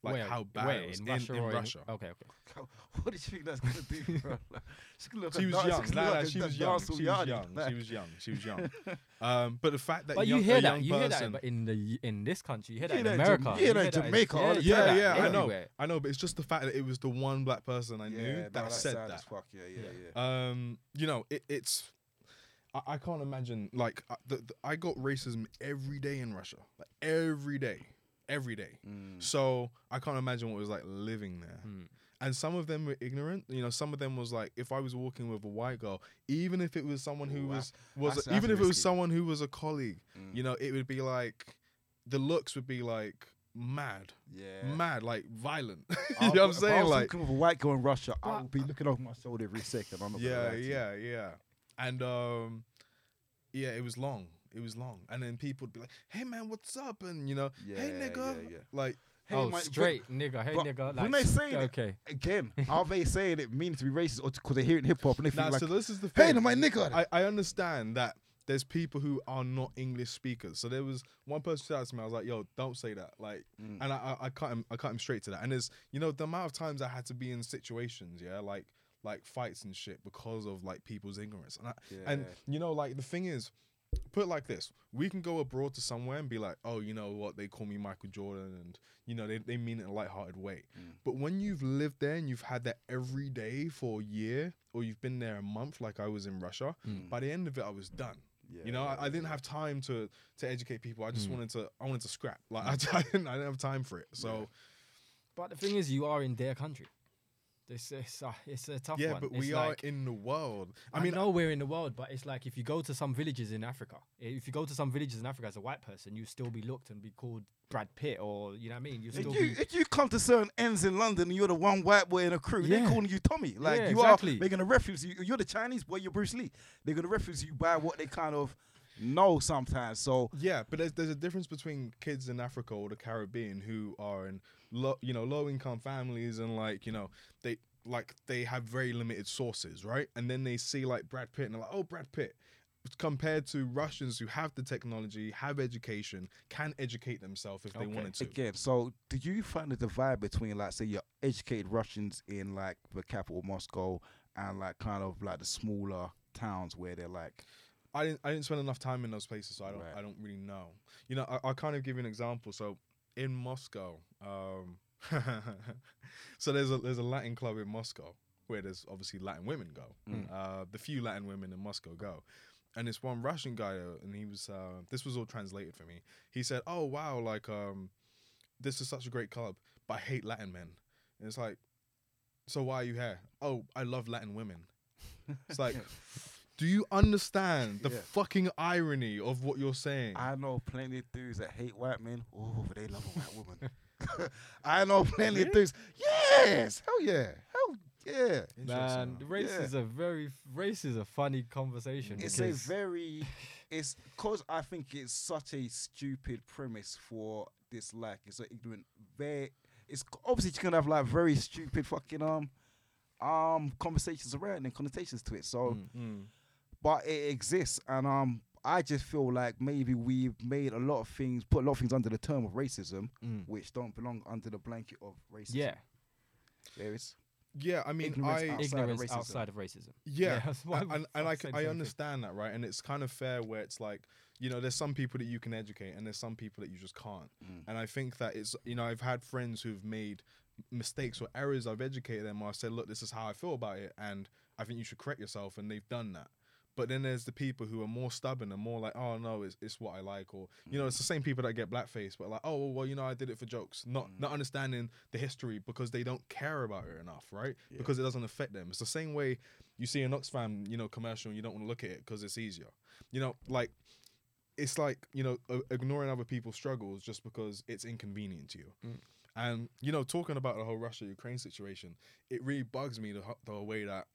like Where- how bad where, it was in in, Russia. in or Russia. okay, okay. What did you think that's gonna do, bro? She look She was Dan- young. could Nah, like she was young. Dancehall She was young. She was young. She was young. Um, but the fact that But young, you hear a that, young you hear that, but in the in this country, you hear that hear in America, you hear that in in- Jamaica all the you hear yeah, yeah, I know. I know, but it's just the fact that it was the one black person I knew Yeah, no, that said sad that. fuck. Yeah, yeah, Yeah. yeah. Um, you know, it, it's. I, I can't imagine like uh, the, the, I got racism every day in Russia, like every day, every day. Mm. So I can't imagine what it was like living there. Mm. And some of them were ignorant. You know, some of them was like, if I was walking with a white girl, even if it was someone who Ooh, was was that's- even that's if it was someone who was a colleague, Mm. you know, it would be like the looks would be like mad, Yeah. mad, like violent. you I'll- know what I'm if I saying? was Like, with a white girl in Russia, I would be looking over my shoulder every second. I'm not yeah, lie to you. yeah, yeah. And um, yeah, it was long. It was long, and then people would be like, "Hey, man, what's up?" And you know, "Hey, nigga," yeah, yeah. like, Hey, oh, my- but- straight nigga, hey but nigga. when like, they say that- okay, Again, are they saying it means to be racist or because they hear it in hip hop and they feel nah. like, so this is the thing. hey, thing. my nigga. I, I understand that there's people who are not English speakers. So there was one person who said to me, I was like, "Yo, don't say that." Like, Mm. and I, I I cut him I cut him straight to that. And there's you know the amount of times I had to be in situations, yeah, like like fights and shit because of like people's ignorance. And I, and you know like the thing is. Put like this: We can go abroad to somewhere and be like, "Oh, you know what? They call me Michael Jordan, and you know they, they mean it in a lighthearted way." Mm. But when you've lived there and you've had that every day for a year, or you've been there a month, like I was in Russia, Mm. by the end of it, I was done. Yeah, You know, yeah, I, I didn't yeah. have time to to educate people. I just Mm. wanted to I wanted to scrap. Like I, I didn't I didn't have time for it. So but the thing is, you are in their country. This it's, uh, it's a tough one. yeah, one. but It's we like, are in the world. I I mean, know we're in the world, but it's like if you go to some villages in Africa, if you go to some villages in Africa as a white person, you still be looked and be called Brad Pitt, or you know what I mean. You If still you, be if you come to certain ends in London and you're the one white boy in a crew, they're calling you Tommy. Like Yeah, you exactly. are, they're gonna reference you. You're the Chinese boy. You're Bruce Lee. They're gonna reference you by what they kind of know sometimes. So yeah, but there's there's a difference between kids in Africa or the Caribbean who are in low you know low income families and like you know they like they have very limited sources, right? And then they see like Brad Pitt and they're like, oh, Brad Pitt. Compared to Russians who have the technology, have education, can educate themselves if they Okay. wanted to. again, so do you find the divide between like say your educated Russians in like the capital Moscow and like kind of like the smaller towns where they're like I didn't I didn't spend enough time in those places, so I don't Right. I don't really know. You know, I, I'll kind of give you an example. So in Moscow, um, so there's a there's a Latin club in Moscow where there's obviously Latin women go. Mm. Uh, the few Latin women in Moscow go, and this one Russian guy, uh, and he was uh, this was all translated for me. He said, "Oh wow, like um, this is such a great club, but I hate Latin men." And it's like, so why are you here? Oh, I love Latin women. It's like, do you understand the Yeah. fucking irony of what you're saying? I know plenty of dudes that hate white men. Oh, but they love a white woman. I know plenty of dudes. Yes, hell yeah, hell yeah. Man, race Yeah. is a very race is a funny conversation. It's a because- very, it's because I think it's such a stupid premise for this like it's an ignorant. Very, it's obviously you can have like very stupid fucking um, um conversations around and connotations to it. So, Mm. But it exists, and um, I just feel like maybe we've made a lot of things, put a lot of things under the term of racism, Mm. which don't belong under the blanket of racism. yeah, there is. Yeah, I mean, Ignorance I outside of ignorance racism. outside of racism. Yeah, that's why and, and, I and I, said c- the I same thing. understand that, right? And it's kind of fair where it's like, you know, there's some people that you can educate, and there's some people that you just can't. Mm. And I think that it's, you know, I've had friends who've made mistakes or errors. I've educated them, or I said, look, this is how I feel about it, and I think you should correct yourself, and they've done that. But then there's the people who are more stubborn and more like, oh no, it's, it's what I like, or you know, it's the same people that get blackface, but like, oh well, you know, I did it for jokes, not not understanding the history because they don't care about it enough, right? Yeah. Because it doesn't affect them. It's the same way you see an Oxfam, you know, commercial, and you don't want to look at it because it's easier, you know, like. It's like you know uh, ignoring other people's struggles just because it's inconvenient to you, Mm. and you know talking about the whole Russia Ukraine situation, it really bugs me the, the way that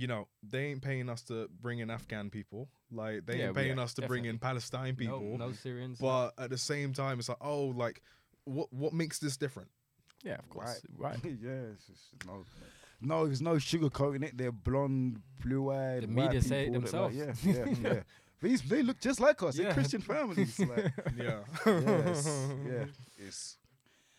you know, they ain't paying us to bring in Afghan people. Like they Yeah, ain't paying yeah, us to bring in Palestine people. no Syrians. no- But at the same time, it's like, oh, like what what makes this different? yeah, of course, right. yeah, it's just no, no, there's no sugarcoating it. They're blonde, blue-eyed. The media say it people that, like, themselves. yeah, yeah, yeah. These they look just like us. They're Christian families. Like, Yeah. yes, yeah, it's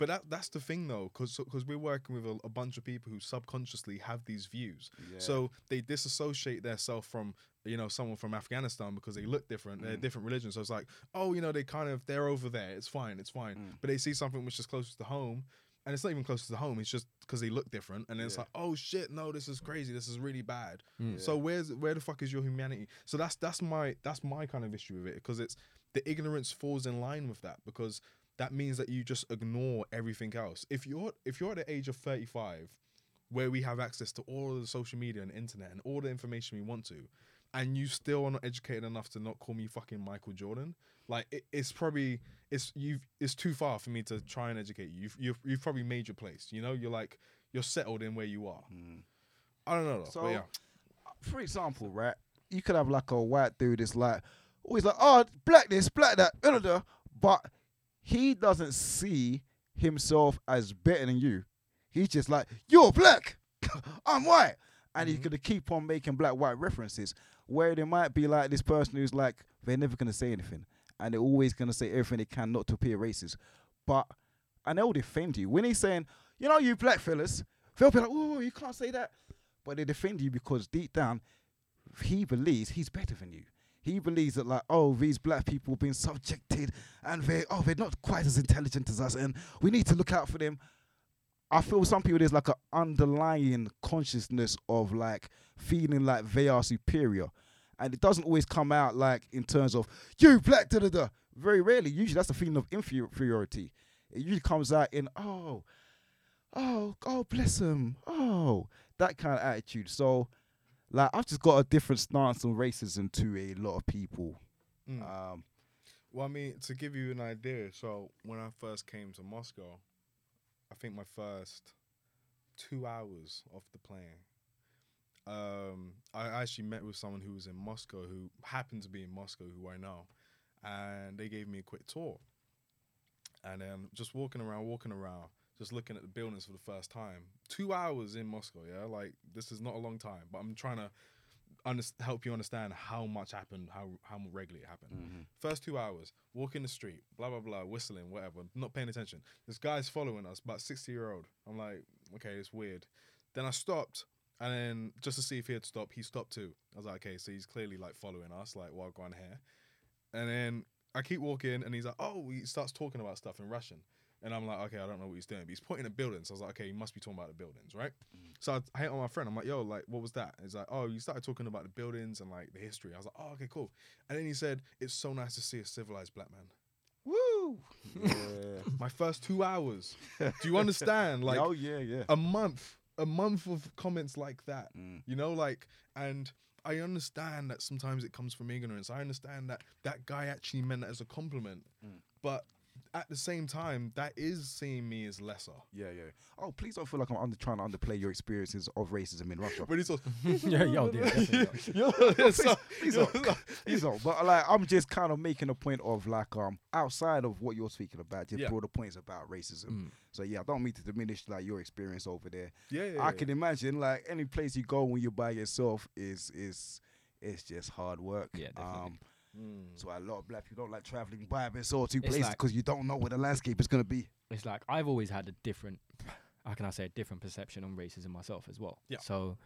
But that that's the thing though, because because we're working with a, a bunch of people who subconsciously have these views. yeah. So they disassociate themselves from you know someone from Afghanistan because they look different. They're Mm. different religions. So it's like, oh, you know, they kind of they're over there. It's fine. It's fine. Mm. But they see something which is closest to home, and it's not even close to home. It's just because they look different, and then it's Yeah. like, oh shit, no, this is crazy. This is really bad. Mm. So where's where the fuck is your humanity? So that's that's my that's my kind of issue with it because it's the ignorance falls in line with that because that means that you just ignore everything else. If you're if you're at the age of 35 where we have access to all the social media and internet and all the information we want to and you still are not educated enough to not call me fucking Michael Jordan like it, it's probably it's you've it's too far for me to try and educate you you've, you've you've probably made your place you know you're like you're settled in where you are Mm. I don't know though, So, yeah for example, right, you could have like a white dude that's like always like, oh, black this, black that, but he doesn't see himself as better than you. He's just like, you're black, I'm white, and he's gonna mm-hmm. keep on making black white references. Where there might be like this person who's like, they're never gonna say anything, and they're always gonna say everything they can not to appear racist, but and they'll defend you when he's saying, you know, you black fellas, they'll be like, oh, you can't say that but they defend you because deep down he believes he's better than you. He believes that like, oh, these black people being subjected and they oh they're not quite as intelligent as us and we need to look out for them. I feel some people there's like an underlying consciousness of like feeling like they are superior. And it doesn't always come out like in terms of you black da da da. Very rarely. Usually that's a feeling of inferiority. It usually comes out in oh, oh, oh, bless him. Oh, that kind of attitude. So, like, I've just got a different stance on racism to a lot of people. Mm. Um, Well, I mean, to give you an idea, so when I first came to Moscow, I think my first two hours off the plane, um, I actually met with someone who was in Moscow, who happened to be in Moscow, who I know, and they gave me a quick tour. And then just walking around, walking around, just looking at the buildings for the first time. Two hours in Moscow, yeah, like this is not a long time, but I'm trying to under- help you understand how much happened, how how regularly it happened. Mm-hmm. First two hours, walking the street, blah blah blah, whistling, whatever, not paying attention. This guy's following us, about sixty year old. I'm like, okay, it's weird. Then I stopped, and then just to see if he had stopped, he stopped too. I was like, okay, so he's clearly like following us, like while going here. And then I keep walking, and he's like, oh, he starts talking about stuff in Russian. And I'm like, okay, I don't know what he's doing. But he's pointing at buildings. So I was like, okay, he must be talking about the buildings, right? Mm. So I, I hit on my friend. I'm like, yo, like, what was that? He's like, oh, you started talking about the buildings and like the history. I was like, oh, okay, cool. And then he said, it's so nice to see a civilized black man. Woo! Yeah. My first two hours. Do you understand? Like, oh yeah, yeah. a month, a month of comments like that. Mm. You know, like, and I understand that sometimes it comes from ignorance. I understand that that guy actually meant that as a compliment, Mm. but at the same time, that is seeing me as lesser. Yeah, yeah. Oh, please don't feel like I'm under, trying to underplay your experiences of racism in Russia. But it's also, yeah, yo, yeah, definitely. Yo, so- please yo, don't. Please don't. But like, I'm just kind of making a point of like, um, outside of what you're speaking about, just Yeah. broader points about racism. Mm. So yeah, I don't mean to diminish like your experience over there. yeah, yeah, I yeah. can imagine like any place you go when you're by yourself is is it's just hard work. Yeah, definitely. Um, Mm. so a lot of black people don't like traveling by themselves to It's places like- because you don't know where the landscape is gonna be. it's like I've always had a different, how can I say, a different perception on racism myself as well. Yeah. So,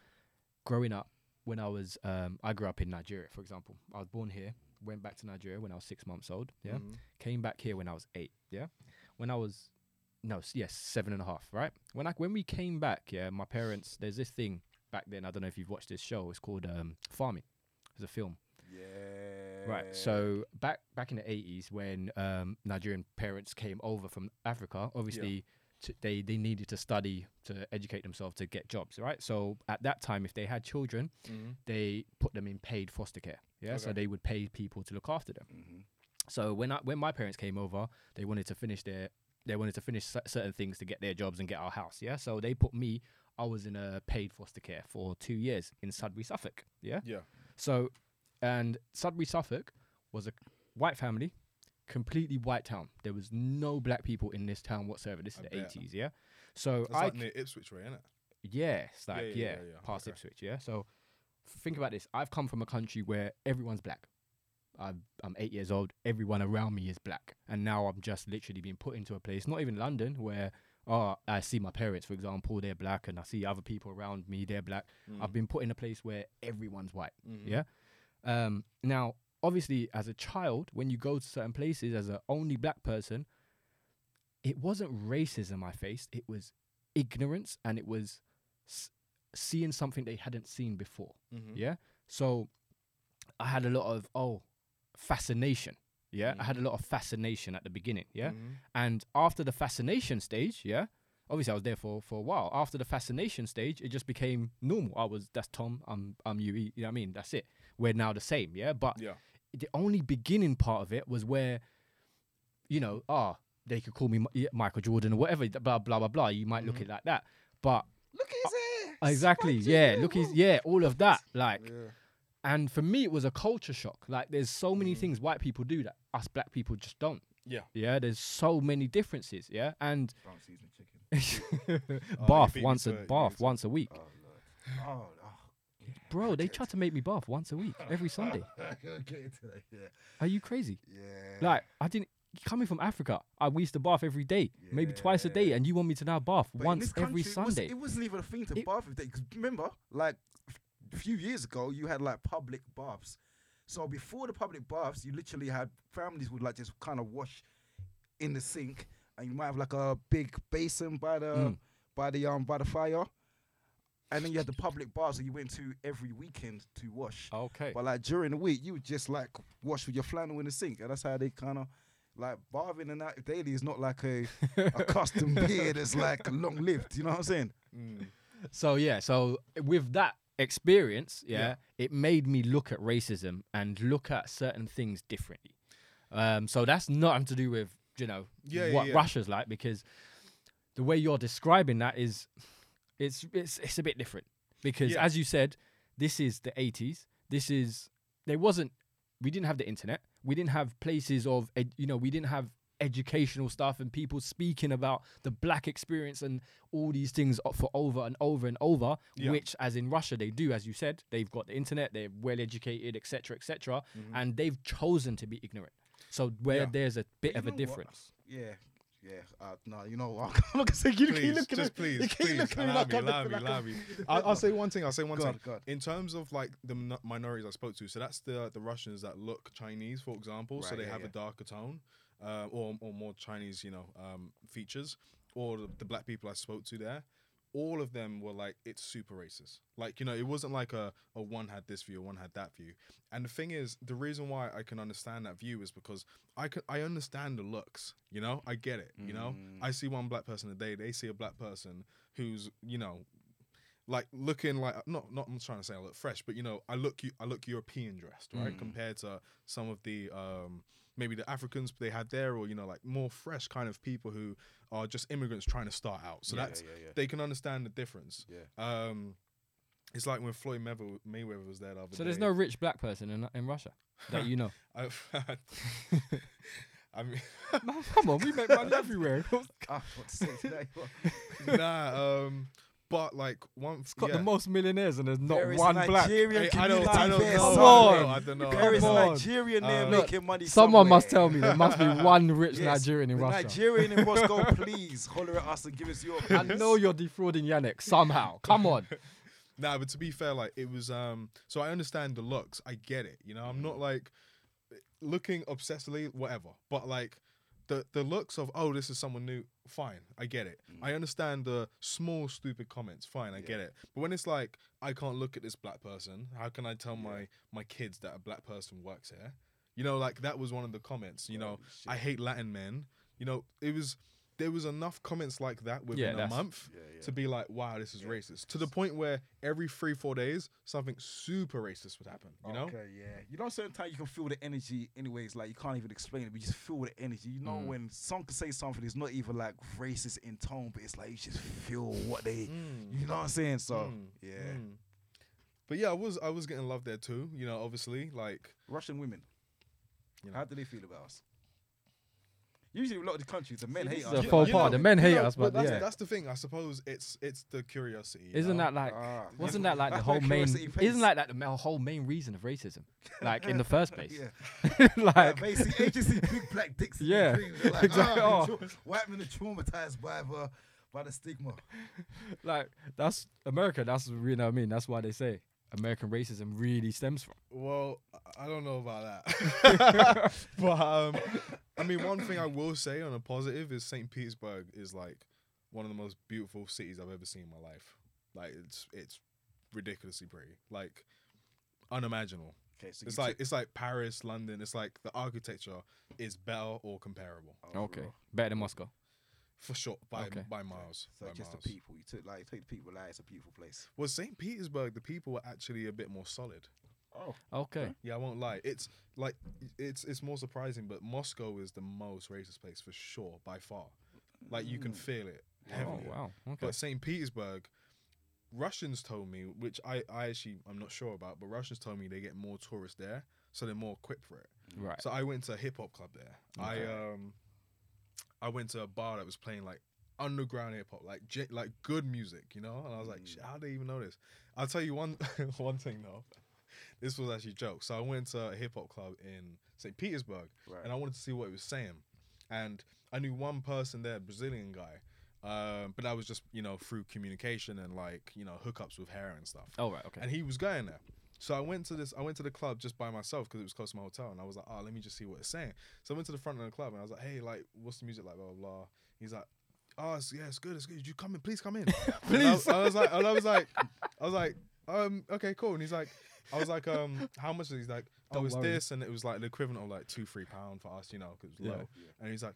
growing up, when I was, um, I grew up in Nigeria, for example. I was born here, went back to Nigeria when I was six months old. Yeah. Mhm. Came back here when I was eight. Yeah. When I was, no, s- yes, seven and a half. Right. When I when we came back, yeah, my parents. There's this thing back then. I don't know if you've watched this show. It's called um, Farming. It's a film. Yeah. Right. So back back in the eighties, when um, Nigerian parents came over from Africa, obviously t- they they needed to study to educate themselves to get jobs. Right. So at that time, if they had children, Mhm. they put them in paid foster care. Yeah. So they would pay people to look after them. Mhm. So when I, when my parents came over, they wanted to finish their they wanted to finish certain things to get their jobs and get our house. Yeah. So they put me. I was in a paid foster care for two years in Sudbury, Suffolk. Yeah. Yeah. So, and Sudbury, Suffolk was a white family, completely white town. There was no black people in this town whatsoever. This is I the bet. eighties, yeah. So That's I like c- near Ipswich way, isn't it? yeah, it's like yeah, yeah, yeah, yeah, past okay. Ipswich, yeah. So think about this. I've come from a country where everyone's black. I've, I'm eight years old. Everyone around me is black, and now I'm just literally being put into a place, not even London, where oh, I see my parents, for example, they're black, and I see other people around me, they're black. I've been put in a place where everyone's white. Mhm. Yeah. Um, now, obviously, as a child, when you go to certain places as a only black person, it wasn't racism I faced. It was ignorance, and it was s- seeing something they hadn't seen before. Mhm. Yeah. So I had a lot of oh fascination. Yeah. I Mm. had a lot of fascination at the beginning. Yeah. Mhm. And after the fascination stage, yeah, obviously I was there for for a while. After the fascination stage, it just became normal. I was that's Tom. I'm I'm you. You know what I mean? That's it. We're now the same. Yeah. But Yeah. the only beginning part of it was where, you know, ah, they could call me Michael Jordan or whatever. Blah blah blah blah. You might look Mhm. at it like that, but Look at his hair. exactly, yeah. Look, he's yeah, all of that. Like, Yeah. and for me, it was a culture shock. Like, there's so many Mhm. things white people do that us black people just don't. Yeah. Yeah, there's so many differences. Yeah, and Oh, bath you beat me once a bath once a week, Oh, Lord. Oh, bro. They try to make me bath once a week, every Sunday. Get into that. Yeah. Are you crazy? Yeah. Like, I didn't. Coming from Africa, I we used to bath every day, maybe twice a day, and you want me to now bath But once every country, it was- Sunday. It, was, not even a thing to It- bath every day. 'cause remember, like a few years ago, you had like public baths. So before the public baths, you literally had families would like just kind of wash in the sink, and you might have like a big basin by the Mm. by the um by the fire, and then you had the public bars that you went to every weekend to wash. okay. But like during the week, you would just like wash with your flannel in the sink, and that's how they kind of like bathing and that daily is not like a a custom beer that's like long lived. You know what I'm saying? Mm. So yeah, so with that experience, yeah, Yeah. it made me look at racism and look at certain things differently. Um, so that's nothing to do with you know Yeah, yeah, what yeah. Russia's like because the way you're describing that is it's it's it's a bit different because Yeah. as you said, this is the 80s. This is there wasn't we didn't have the internet. We didn't have places of ed, you know we didn't have educational stuff and people speaking about the black experience and all these things for over and over and over Yeah. which as in russia they do as you said they've got the internet they're well educated etc etc mm-hmm. and they've chosen to be ignorant so where. Yeah. there's a bit But of a know what? difference Yeah, yeah. Uh, no, you know, I'm not gonna say you keep Please, looking just at please, you keep please, looking at me allow like me, I'm allow looking me, like allow I'm- me. I'll, I'll say one thing. I'll say one God, thing. God. In terms of like the min- minorities I spoke to, so that's the the Russians that look Chinese, for example. so they yeah, have yeah. a darker tone. uh, or or more Chinese, you know, um, features, or the, the black people I spoke to there, all of them were like, it's super racist. Like, you know, it wasn't like a, a one had this view, one had that view. And the thing is, the reason why I can understand that view is because I can I understand the looks. You know, I get it. You know, I see one black person a day, they see a black person who's, you know, like looking like not not I'm trying to say I look fresh, but you know, I look I look European dressed, right? Compared to some of the um maybe the Africans they had there or you know like more fresh kind of people who are just immigrants trying to start out. So Yeah, that's yeah, yeah. they can understand the difference. Yeah. Um it's like when Floyd Mayweather, Mayweather was there the other So there's day. no rich black person in in Russia that you know. I, I mean Man, come on, we make money everywhere. It's Ah, what to say today? nah um but like one got yeah. the most millionaires and there's not There is one black. Nigerian Hey, I don't, I don't community there know. Come I on. don't know. I don't know. There is Come a. Nigerian there Uh, making money. Someone must tell me there must be one rich Yes, Nigerian in the Russia. Nigerian in Moscow, please holler at us and give us your. I know you're defrauding Yannick somehow. Come on. Nah, but to be fair, like it was um so I understand the looks. I get it. You know, I'm not like looking obsessively, whatever. But like the the looks of oh, this is someone new, fine. I get it. Mm. I understand the small stupid comments, fine, I get it. But when it's like I can't look at this black person, how can I tell my my kids that a black person works here? You know, like that was one of the comments. You know, I hate Latin men. You know, it was there was enough comments like that within a month Yeah, yeah. to be like, wow, this is racist. To the point where every three, four days, something super racist would happen. You know? Okay, yeah. You know, certain times you can feel the energy. Anyways, like you can't even explain it, but you just feel the energy. You know, Mm. when someone can say something, it's not even like racist in tone, but it's like you just feel what they. You know what I'm saying? So Mm, yeah, mm. But yeah, I was I was getting love there too. You know, obviously, like Russian women. You know. How do they feel about us? Usually, a lot of the countries, the men hate It's us. a yeah. faux you pas. know- The men you hate know, us, but that's, yeah. that's the thing. I suppose it's it's the curiosity. you Isn't know? that like? Ah, Wasn't that like the whole main? curiosity pays. Isn't like that the ma- whole main reason of racism? Like in the first place. Yeah. like basically, agency big black dicks. in Yeah, dreams. They're like, exactly. ah, Oh. tra- white men are traumatized by the by the stigma. like that's America. That's you know what I mean. That's why they say American racism really stems from. Well, I- I don't know about that. but um, I mean, one thing I will say on a positive is St. Petersburg is like one of the most beautiful cities I've ever seen in my life. Like it's it's ridiculously pretty, like unimaginable. Okay, so It's like took- it's like Paris, London. It's like the architecture is better or comparable Oh, Okay, bro. better than Moscow. For sure by Okay. by miles. So by just miles. the people. You took like take the people like it's a beautiful place. Well, St. Petersburg, the people were actually a bit more solid. Oh, Okay, Yeah, I won't lie. It's like it's it's more surprising, but Moscow is the most racist place for sure by far. Like you can feel it oh wow, okay. But St. Petersburg, Russians told me, which I I actually I'm not sure about, but Russians told me they get more tourists there, so they're more equipped for it. right. So I went to a hip hop club there. I um I went to a bar that was playing like underground hip hop, like j- like good music, you know. And I was like, Shit, how do they even know this? I'll tell you one one thing though. This was actually a joke. So I went to a hip hop club in St. Petersburg, Right. and I wanted to see what it was saying. And I knew one person there, Brazilian guy, um, but that was just you know through communication and like you know hookups with hair and stuff oh right, okay. and he was going there. So I went to this. I went to the club just by myself because it was close to my hotel, and I was like, "Oh, let me just see what it's saying." So I went to the front of the club, and I was like, "Hey, like, what's the music like?" Blah blah. blah. He's like, "Oh, it's, yeah, it's good. It's good. You come in, please come in." please. I, I was like, and I was like, I was like, um, okay, cool. And he's like, I was like, um, how much is it? He's like, oh, Don't it's worry. this, and it was like the equivalent of like two, three pound for us, you know, because it was Yeah. low. And he's like,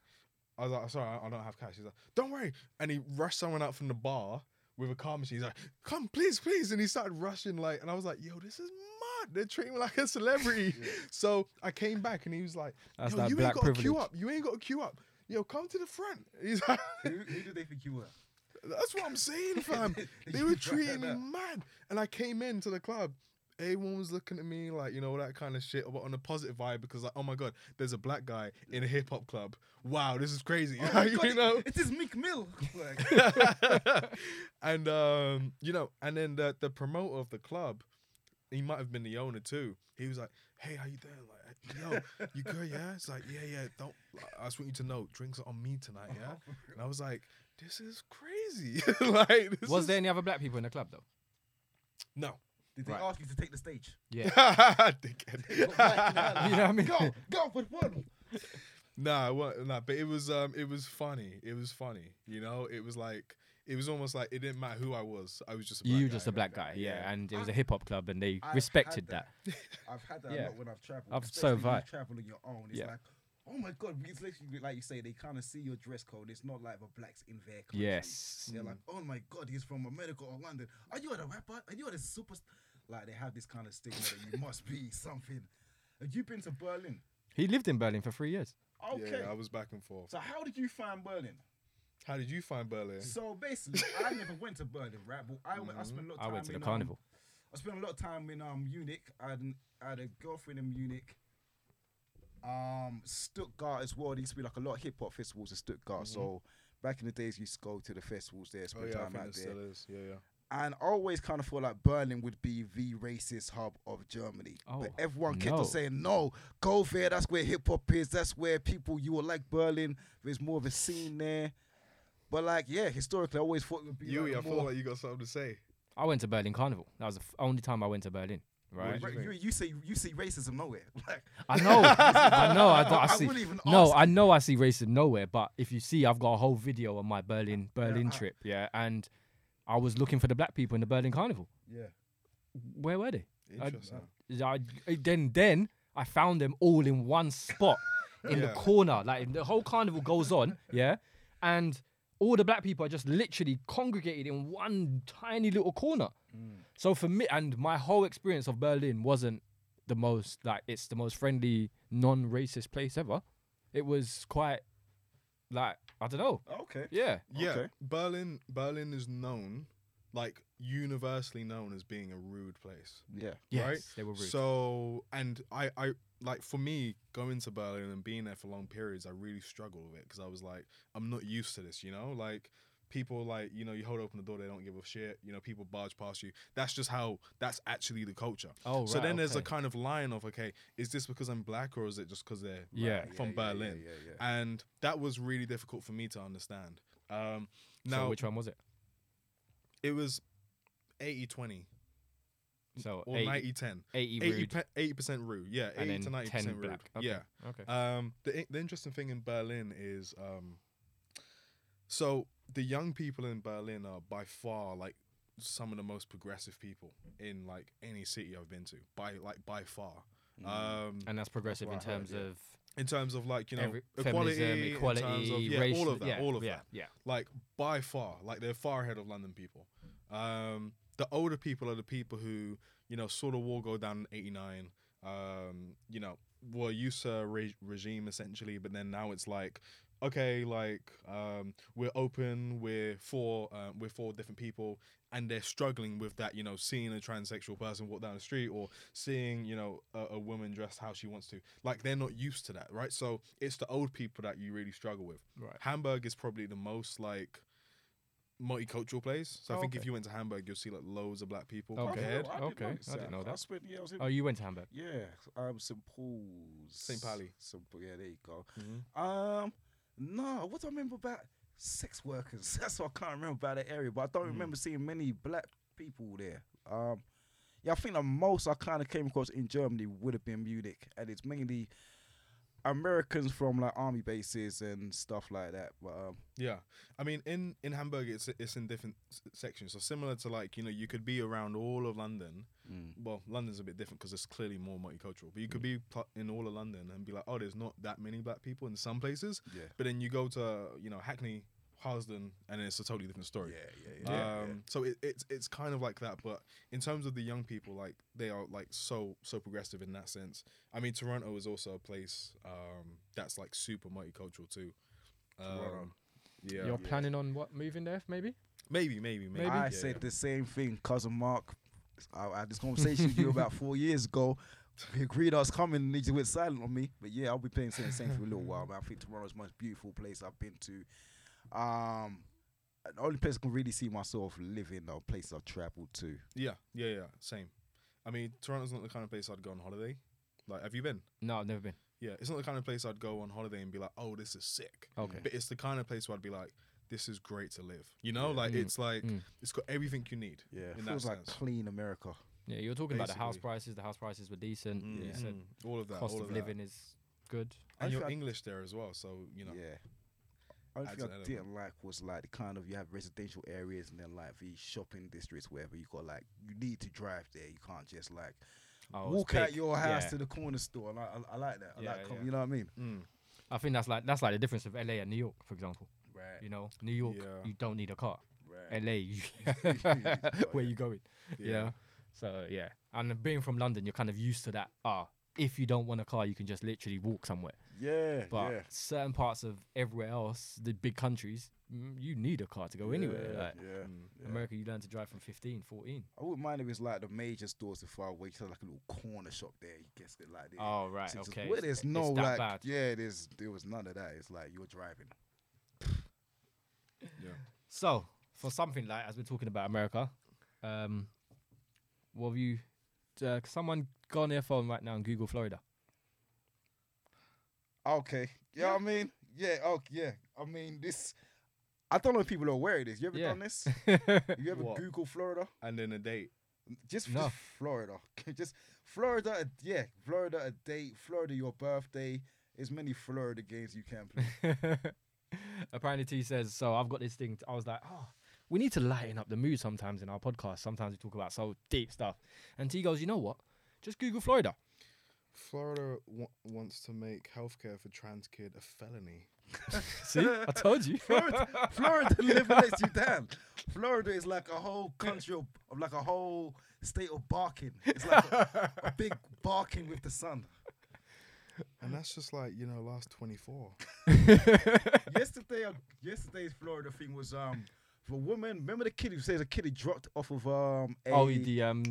I was like, sorry, I don't have cash. He's like, don't worry. And he rushed someone out from the bar with a car machine. He's like, come, please, please. And he started rushing like, and I was like, yo, this is mad. They're treating me like a celebrity. So I came back and he was like, That's yo, that you black ain't got to queue up. You ain't got to queue up. Yo, come to the front. He's like, who, who do they think you were? that's what I'm saying, fam. they were treating me mad. And I came into the club. Everyone was looking at me like, you know, that kind of shit, but on a positive vibe because, like, oh my God, there's a black guy in a hip hop club. Wow, this is crazy. Oh you God, know? it is Meek Mill. Like, and, um, you know, and then the, the promoter of the club, he might have been the owner too. He was like, hey, how you doing? Like, yo, you good, yeah? It's like, yeah, yeah, don't, I just want you to know, drinks are on me tonight, yeah? And I was like, this is crazy. like, this Was is- there any other black people in the club though? No. Did they Right. ask you to take the stage? Yeah. Dickhead. you know what I mean? Go, go for the one. Nah, well, nah, but it was um, it was funny. It was funny. You know, it was like it was almost like it didn't matter who I was. I was just a black You guy, just a black there. guy, yeah, and it was a hip hop club, and they I've respected had that. I've had that Yeah. a lot when I've traveled. I've- so especially have I. you travel on your own. It's Yeah. like, oh my god, because literally, like you say, they kind of see your dress code. It's not like the blacks in their country. Yes. They're like, oh my god, he's from America or London. Are you a rapper? Are you a super? Like they have this kind of stigma that you must be something. Have you been to Berlin? He lived in Berlin for three years. Okay. Yeah, I was back and forth. so how did you find Berlin? How did you find Berlin? So basically, I never went to Berlin, right? But I went. I spent a lot of I went to the in, um, carnival. I spent a lot of time in um Munich. I had, an, I had a girlfriend in Munich. Um, Stuttgart as well. There used to be like a lot of hip hop festivals in Stuttgart. So back in the days, we used to go to the festivals there, oh spend yeah, I time think out it there. still is. Yeah, yeah. And I always kind of felt like Berlin would be the racist hub of Germany. Oh, but everyone kept no. on saying, no, go there. That's where hip hop is. That's where people, you will like Berlin. There's more of a scene there. But like, yeah, historically, I always thought it would be Yui, I like a feel like you got something to say. I went to Berlin Carnival. That was the f- only time I went to Berlin. Right. Right, you, you say you see racism nowhere. Like, I know. I know. I, don't, I I see. even no, ask. I know. I see racism nowhere. But if you see, I've got a whole video on my Berlin Berlin I- trip. Yeah, and I was looking for the black people in the Berlin Carnival. yeah. Where were they? Interesting. I, then then I found them all in one spot in the corner. Like the whole carnival goes on, yeah, and all the black people are just literally congregated in one tiny little corner. Mm. So for me, and my whole experience of Berlin wasn't the most like it's the most friendly, non-racist place ever. It was quite like I don't know. Oh, okay. Yeah, yeah, Okay. Berlin. Berlin is known, like universally known as being a rude place. Yeah. yes, Right? they were rude. So, and I, I like for me going to Berlin and being there for long periods, I really struggled with it because I was like, I'm not used to this, you know, like. People like you know you hold open the door they don't give a shit you know people barge past you that's just how that's actually the culture oh, right, so right, then there's a kind of line of okay is this because I'm black or is it just because they're Yeah. from yeah, yeah, Berlin Yeah, yeah, yeah. and that was really difficult for me to understand um So now which one was it? it was 80 20 So or 80, 90 10 80 80 rude, pe- 80% rude yeah 80 and to then 90% rude. Okay. yeah Okay. um the, the interesting thing in Berlin is um so the young people in Berlin are by far like some of the most progressive people in like any city I've been to by like by far um and that's progressive what in I heard, terms yeah. of in terms of like you know every, equality, feminism, in equality, terms of, yeah, racial, all of that, yeah, all of yeah, that. Yeah, Like by far, like they're far ahead of London people. Um, the older people are the people who you know saw the war go down in '89. Um, you know, were used to a re- regime essentially, but then now it's like. Okay, like um, we're open, we're for uh, we're for different people, and they're struggling with that. You know, seeing a transsexual person walk down the street, or seeing you know a, a woman dressed how she wants to. Like they're not used to that, right? So it's the old people that you really struggle with. right. Hamburg is probably the most like multicultural place. So I Oh, think okay. if you went to Hamburg, you'll see like loads of black people Okay. ahead. I didn't Okay, I didn't know I that. spent, yeah, I was in, Oh, you went to Hamburg. yeah, um, St. Paul's. St. Pauli. St. Paul- yeah, there you go. Mhm. Um, no, what do I remember about sex workers? That's what I can't remember about that area, but I don't Mm. remember seeing many black people there. Um, yeah, I think the most I kind of came across in Germany would have been Munich, and it's mainly Americans from like army bases and stuff like that. But um, Yeah, I mean in in Hamburg, it's it's in different s- sections. So similar to like you know you could be around all of London. Well, London's a bit different because it's clearly more multicultural. But you could be pl- in all of London and be like, oh, there's not that many black people in some places. yeah, But then you go to you know Hackney, Harlesden, and it's a totally different story. yeah, yeah, um, So it, it's it's kind of like that, but in terms of the young people, like they are like so so progressive in that sense. I mean, Toronto is also a place um, that's like super multicultural too. Um, yeah, You're planning on what moving there? Maybe. maybe, maybe, maybe. Maybe. I yeah, said yeah. the same thing, cousin Mark. I, I had this conversation with you about four years ago. We agreed I was coming, and he just went silent on me. But yeah, I'll be playing the same for a little while. Man. I think Toronto's the most beautiful place I've been to. Um, the only place I can really see myself living, or place I've traveled to. Yeah, yeah, yeah. Same. I mean, Toronto's not the kind of place I'd go on holiday. Like, have you been? No, I've never been. Yeah, it's not the kind of place I'd go on holiday and be like, oh, this is sick. Okay. But it's the kind of place where I'd be like, this is great to live. You know, Yeah. like Mm, it's like mm. it's got everything you need. Yeah, in feels that like sense. clean America. Yeah, you're talking about the house prices. The house prices were decent. Mm, You said mm, all of that. cost all of that. living is good. and I you're feel- English there as well, so you know. Yeah. Only adds thing I didn't like was like the kind of you have residential areas and then like the shopping districts wherever you got like you need to drive there. You can't just like Oh, walk out your house Yeah. to the corner store. And I, I, I like that. I Yeah, like com- yeah. you know what I mean? Mm. I think that's like that's like the difference of LA and New York, for example. Right. You know, New York, you don't need a car. Right. LA, you where you going? You Yeah. know. So yeah, and being from London, you're kind of used to that. Ah, if you don't want a car, you can just literally walk somewhere. Yeah. But yeah. certain parts of everywhere else, the big countries, mm, you need a car to go anywhere. Yeah, Like yeah. Mm. yeah. America, you learn to drive from 15, 14. I wouldn't mind if it's like the major stores are far away. Just like a little corner shop there. You guess it like there. Oh right, Six- okay. Where it's- there's no that like, bad. yeah, there's there was none of that. It's like you're driving. Yeah. So for something like as we're talking about America, um, what have you? Uh, someone go on their phone right now and Google Florida. Okay. Yeah, I mean, yeah, oh yeah. I mean this I don't know if people are aware of this. You ever Yeah. done this? You ever What? Google Florida? And then a date. Just, No. just Florida. just Florida, yeah. Florida a date, Florida your birthday. As many Florida games you can play. Apparently, T says so. I've got this thing. I was like, oh, we need to lighten up the mood sometimes in our podcast. Sometimes we talk about so deep stuff, and T goes, you know what? Just Google Florida. Florida wa- wants to make healthcare for trans kid a felony. See, I told you. Florida, Florida liberates you down. Florida is like a whole country of, of like a whole state of barking. It's like a, a big barking with the sun. And that's just like, you know, last 24. yesterday, uh, yesterday's Florida thing was um for a woman. Remember the kid who says a kid he dropped off of um a oh, the um,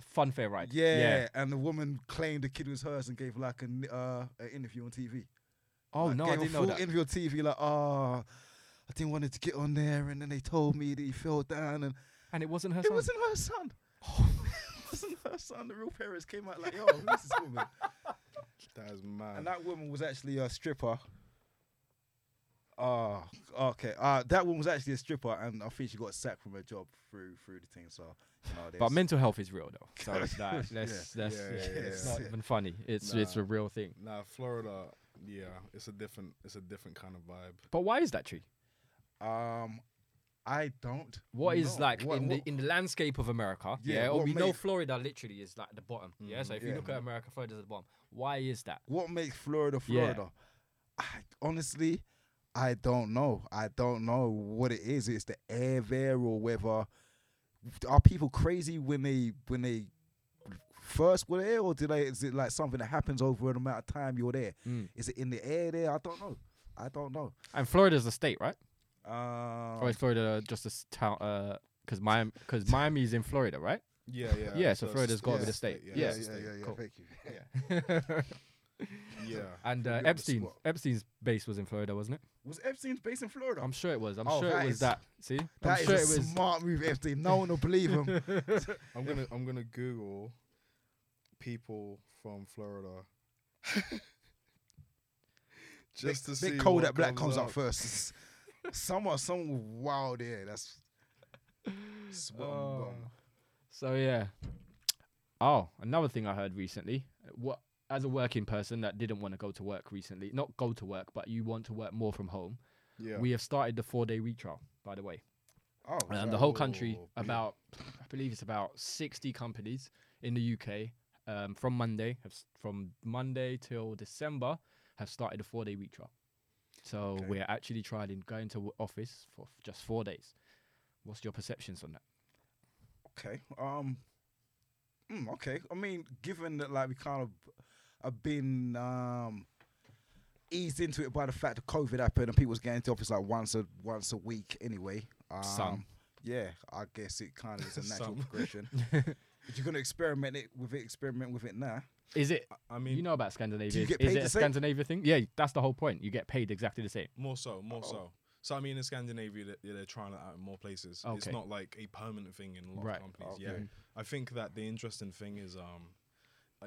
fun fair ride. yeah, and the woman claimed the kid was hers and gave like an uh an interview on TV. Oh Like, no, I gave a didn't know full that. interview on TV like oh. I didn't want it to get on there, and then they told me that he fell down, and and it wasn't her it son. wasn't her son. it wasn't her son. The real parents came out like, "Yo, who's this woman?" That is mad. And that woman was actually a stripper. Oh, okay. Uh, that one was actually a stripper, and I think she got sacked from her job through through the thing. So, you know, But mental health is real though. So it's that, let's, Yeah. that's, Yeah, yeah, yeah, it's yeah. not even funny. It's it's a real thing. nah, Florida, yeah, it's a different, it's a different kind of vibe. But why is that true? um, I don't. What is know. like What- in what- the in the landscape of America? Yeah, Yeah, or what we know Florida literally is like the bottom. Yeah, so if you yeah. look at America, Florida's at the bottom. Why is that? what makes Florida Yeah. Florida? I, honestly, I don't know. I don't know what it is. It's the air there, or whether are people crazy when they when they first were there, or do they? Is it like something that happens over an amount of time you're there? Mm. Is it in the air there? I don't know. I don't know. And Florida's a state, right? Um, or is Florida just a s- town? Uh, because Miami, because Miami's in Florida, right? Yeah, yeah. Yeah, so it's Florida's a gotta be state, the state. Yeah, yeah, Yeah. yeah, it's yeah, state. yeah. Cool. Thank you. Yeah. and uh, Epstein. Epstein's base was in Florida, wasn't it? Was Epstein's base in Florida? I'm sure it was. I'm Oh, sure that it was is- that. See, That I'm is sure a it was. smart move, Epstein. No one will believe him. I'm gonna I'm gonna Google people from Florida. Just to bit, see. bit cold what that black comes up. up first. Someone, someone wild there. That's spot on Oh. So yeah. Oh, another thing I heard recently. What as a working person that didn't want to go to work recently, not go to work, but you want to work more from home. Yeah. We have started the four day week trial, by the way. Oh, And the whole country, about I believe it's about sixty companies in the UK, um, from Monday, have, from Monday till December, have started a four day week trial. So Okay. we're actually trying going to office for just four days. What's your perceptions on that? okay. Um. mm, okay. I mean, given that like we kind of have been um eased into it by the fact that COVID happened and people was getting to office like once a once a week anyway. Um, Some. Yeah, I guess it kind of is a natural progression. If you're gonna experiment it with it, experiment with it now. Is it I mean, you know about Scandinavia. get Is paid it the a same? Scandinavia thing? Yeah, that's the whole point. You get paid exactly the same. more so, more Oh. so. So I mean, in Scandinavia, they- they're trying it out in more places. It's not like a permanent thing in a lot Right. of companies. Okay. Yeah, I think that the interesting thing is, um,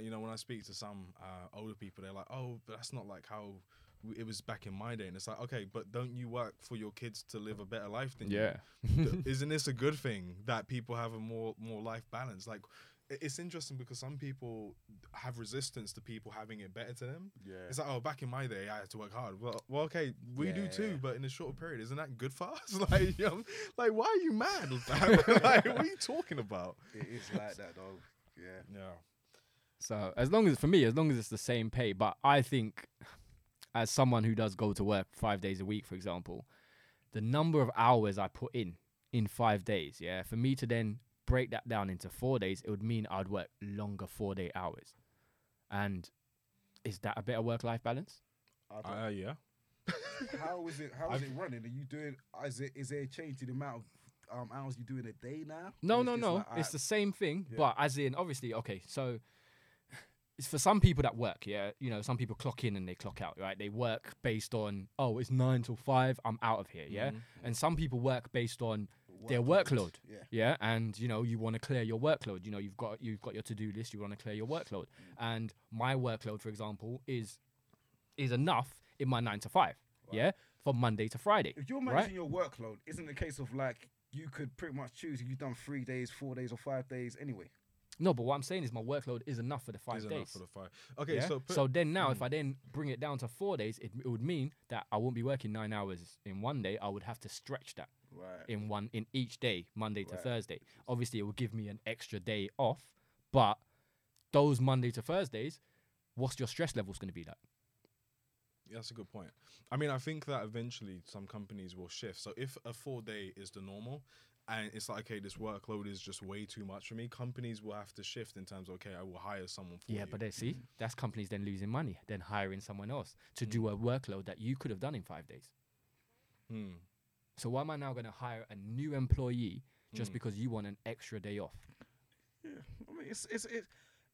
you know, when I speak to some uh, older people, they're like, "Oh, but that's not like how it was back in my day." And it's like, okay, but don't you work for your kids to live a better life than you? Yeah. Th- isn't this a good thing that people have a more more life balance like it's interesting because some people have resistance to people having it better to them. Yeah. It's like, oh, back in my day, I had to work hard. Well, well, okay, we do Yeah. too, but in a shorter period, isn't that good for us? like, you know, like, why are you mad? like, what are you talking about? It is like that though. Yeah. Yeah. So as long as for me, as long as it's the same pay, but I think as someone who does go to work five days a week, for example, the number of hours I put in in five days, yeah, for me to then break that down into four days, it would mean I'd work longer four day hours. And is that a better work life balance? I Uh, yeah. how is it? How is it running? Are you doing? Is it? Is there a change to the amount of um, hours you do in a day now? No, no, no. like, it's I- the same thing, Yeah. but as in, obviously, okay. So, it's for some people that work. Yeah, you know, some people clock in and they clock out. Right? They work based on oh, it's nine till five. I'm out of here. Yeah, mm-hmm. and some people work based on their workload. Yeah. Yeah, and you know, you want to clear your workload. You know, you've got you've got your to do list. You want to clear your workload, mm. and my workload, for example, is is enough in my nine to five. Yeah, from Monday to Friday. If you're right? your workload, isn't the case of like you could pretty much choose if you've done three days, four days, or five days anyway? No, but what I'm saying is my workload is enough for the five Is days. enough for the five. Okay, Yeah? so put, then now, if hmm. I then bring it down to four days, it, it would mean that I won't be working nine hours in one day. I would have to stretch that Right. in one in each day, Monday to Right. Thursday. Obviously, it will give me an extra day off, but those Monday to Thursdays, what's your stress levels going to be like? Yeah, that's a good point. I mean, I think that eventually some companies will shift. So if a four day is the normal, and it's like, okay, this workload is just way too much for me, companies will have to shift in terms of, okay, I will hire someone for Yeah, you. but then see, that's companies then losing money, then hiring someone else to do a workload that you could have done in five days. Hmm. So why am I now going to hire a new employee just because you want an extra day off? Yeah. I mean, it's it's it's,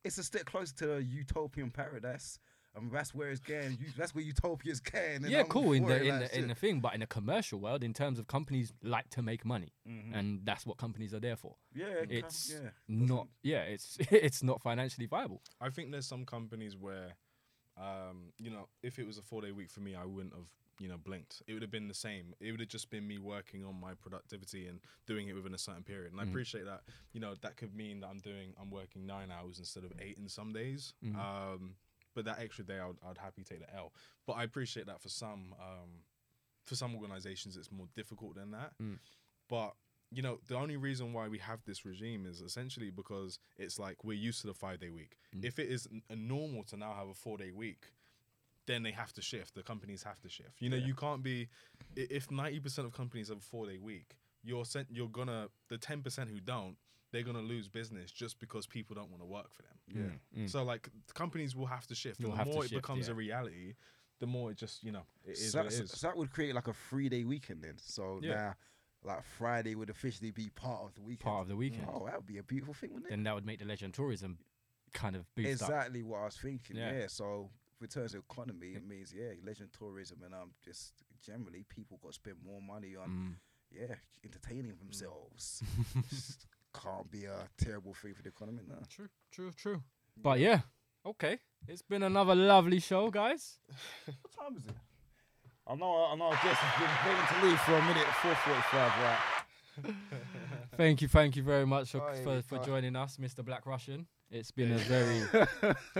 it's a step closer to a utopian paradise. I mean, that's where it's going. You, that's where utopia's going. yeah, I'm cool in the it, in like, the, in the thing, but in the commercial world, in terms of companies like to make money, Mhm. and that's what companies are there for. yeah, it can- It's yeah. not, yeah, it's it's not financially viable. I think there's some companies where, um, you know, if it was a four day week for me, I wouldn't have, you know, blinked. It would have been the same. It would have just been me working on my productivity and doing it within a certain period. And I appreciate that. You know, that could mean that I'm doing, I'm working nine hours instead of eight in some days. Um, but that extra day, I'd, I'd happy take the L. But I appreciate that for some, um, for some organizations, it's more difficult than that. But you know, the only reason why we have this regime is essentially because it's like we're used to the five day week. If it is n- normal to now have a four day week, then they have to shift. The companies have to shift. You know, you can't be if ninety percent of companies have a four day week. You're sent. You're gonna the ten percent who don't. They're gonna lose business just because people don't want to work for them. Yeah. So like companies will have to shift. Will and have the more it shift, becomes yeah. a reality, the more it just you know it is So, what it so- so that would create like a three day weekend then. So Yeah. now, like Friday would officially be part of the weekend. Part of the weekend. Oh, that would be a beautiful thing, wouldn't it? Then that would make the leisure and tourism kind of boost up. exactly what I was thinking. Yeah. Yeah. So in terms of economy, it means yeah, legend tourism and um just generally people got to spend more money on Mm. yeah entertaining themselves. Just Can't be a terrible thing for the economy. No. True, true, true. But yeah, okay. It's been another lovely show, guys. What time is it? I know. I know. I guess it's been waiting to leave for a minute. Four forty-five. Right. Thank you, thank you very much for, Aye, for, for joining us, Mr. Black Russian. It's been a very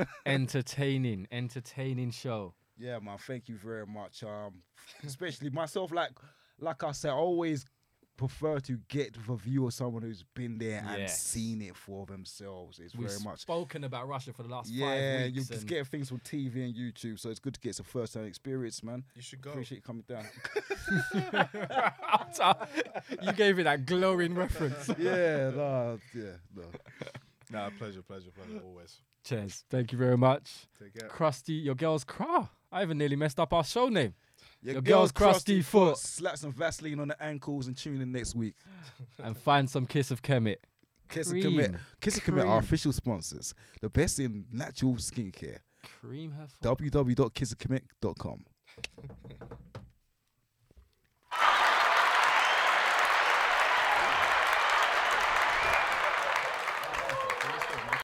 entertaining, entertaining show. Yeah, man. Thank you very much. Um, especially myself, like like I said, I always prefer to get the view of someone who's been there and Yes. seen it for themselves. It's We've very much. spoken about Russia for the last Yeah, five you weeks. just get things from TV and YouTube, so it's good to get some first-hand experience, man. You should go. Appreciate you coming down. you gave it that glowing reference. yeah, no, yeah, no. Nah, pleasure, pleasure, pleasure. Always. Cheers. Thank you very much. Take care. Krusty, your girl's cra. I even nearly messed up our show name. Your, Your girl's crusty foot. Slap some Vaseline on the ankles and tune in next week. and find some kiss of Kemet. Kiss and Commit. Cream. Kiss of Commit are official sponsors. The best in natural skincare. Cream her. foot. www.kissandcommit.com.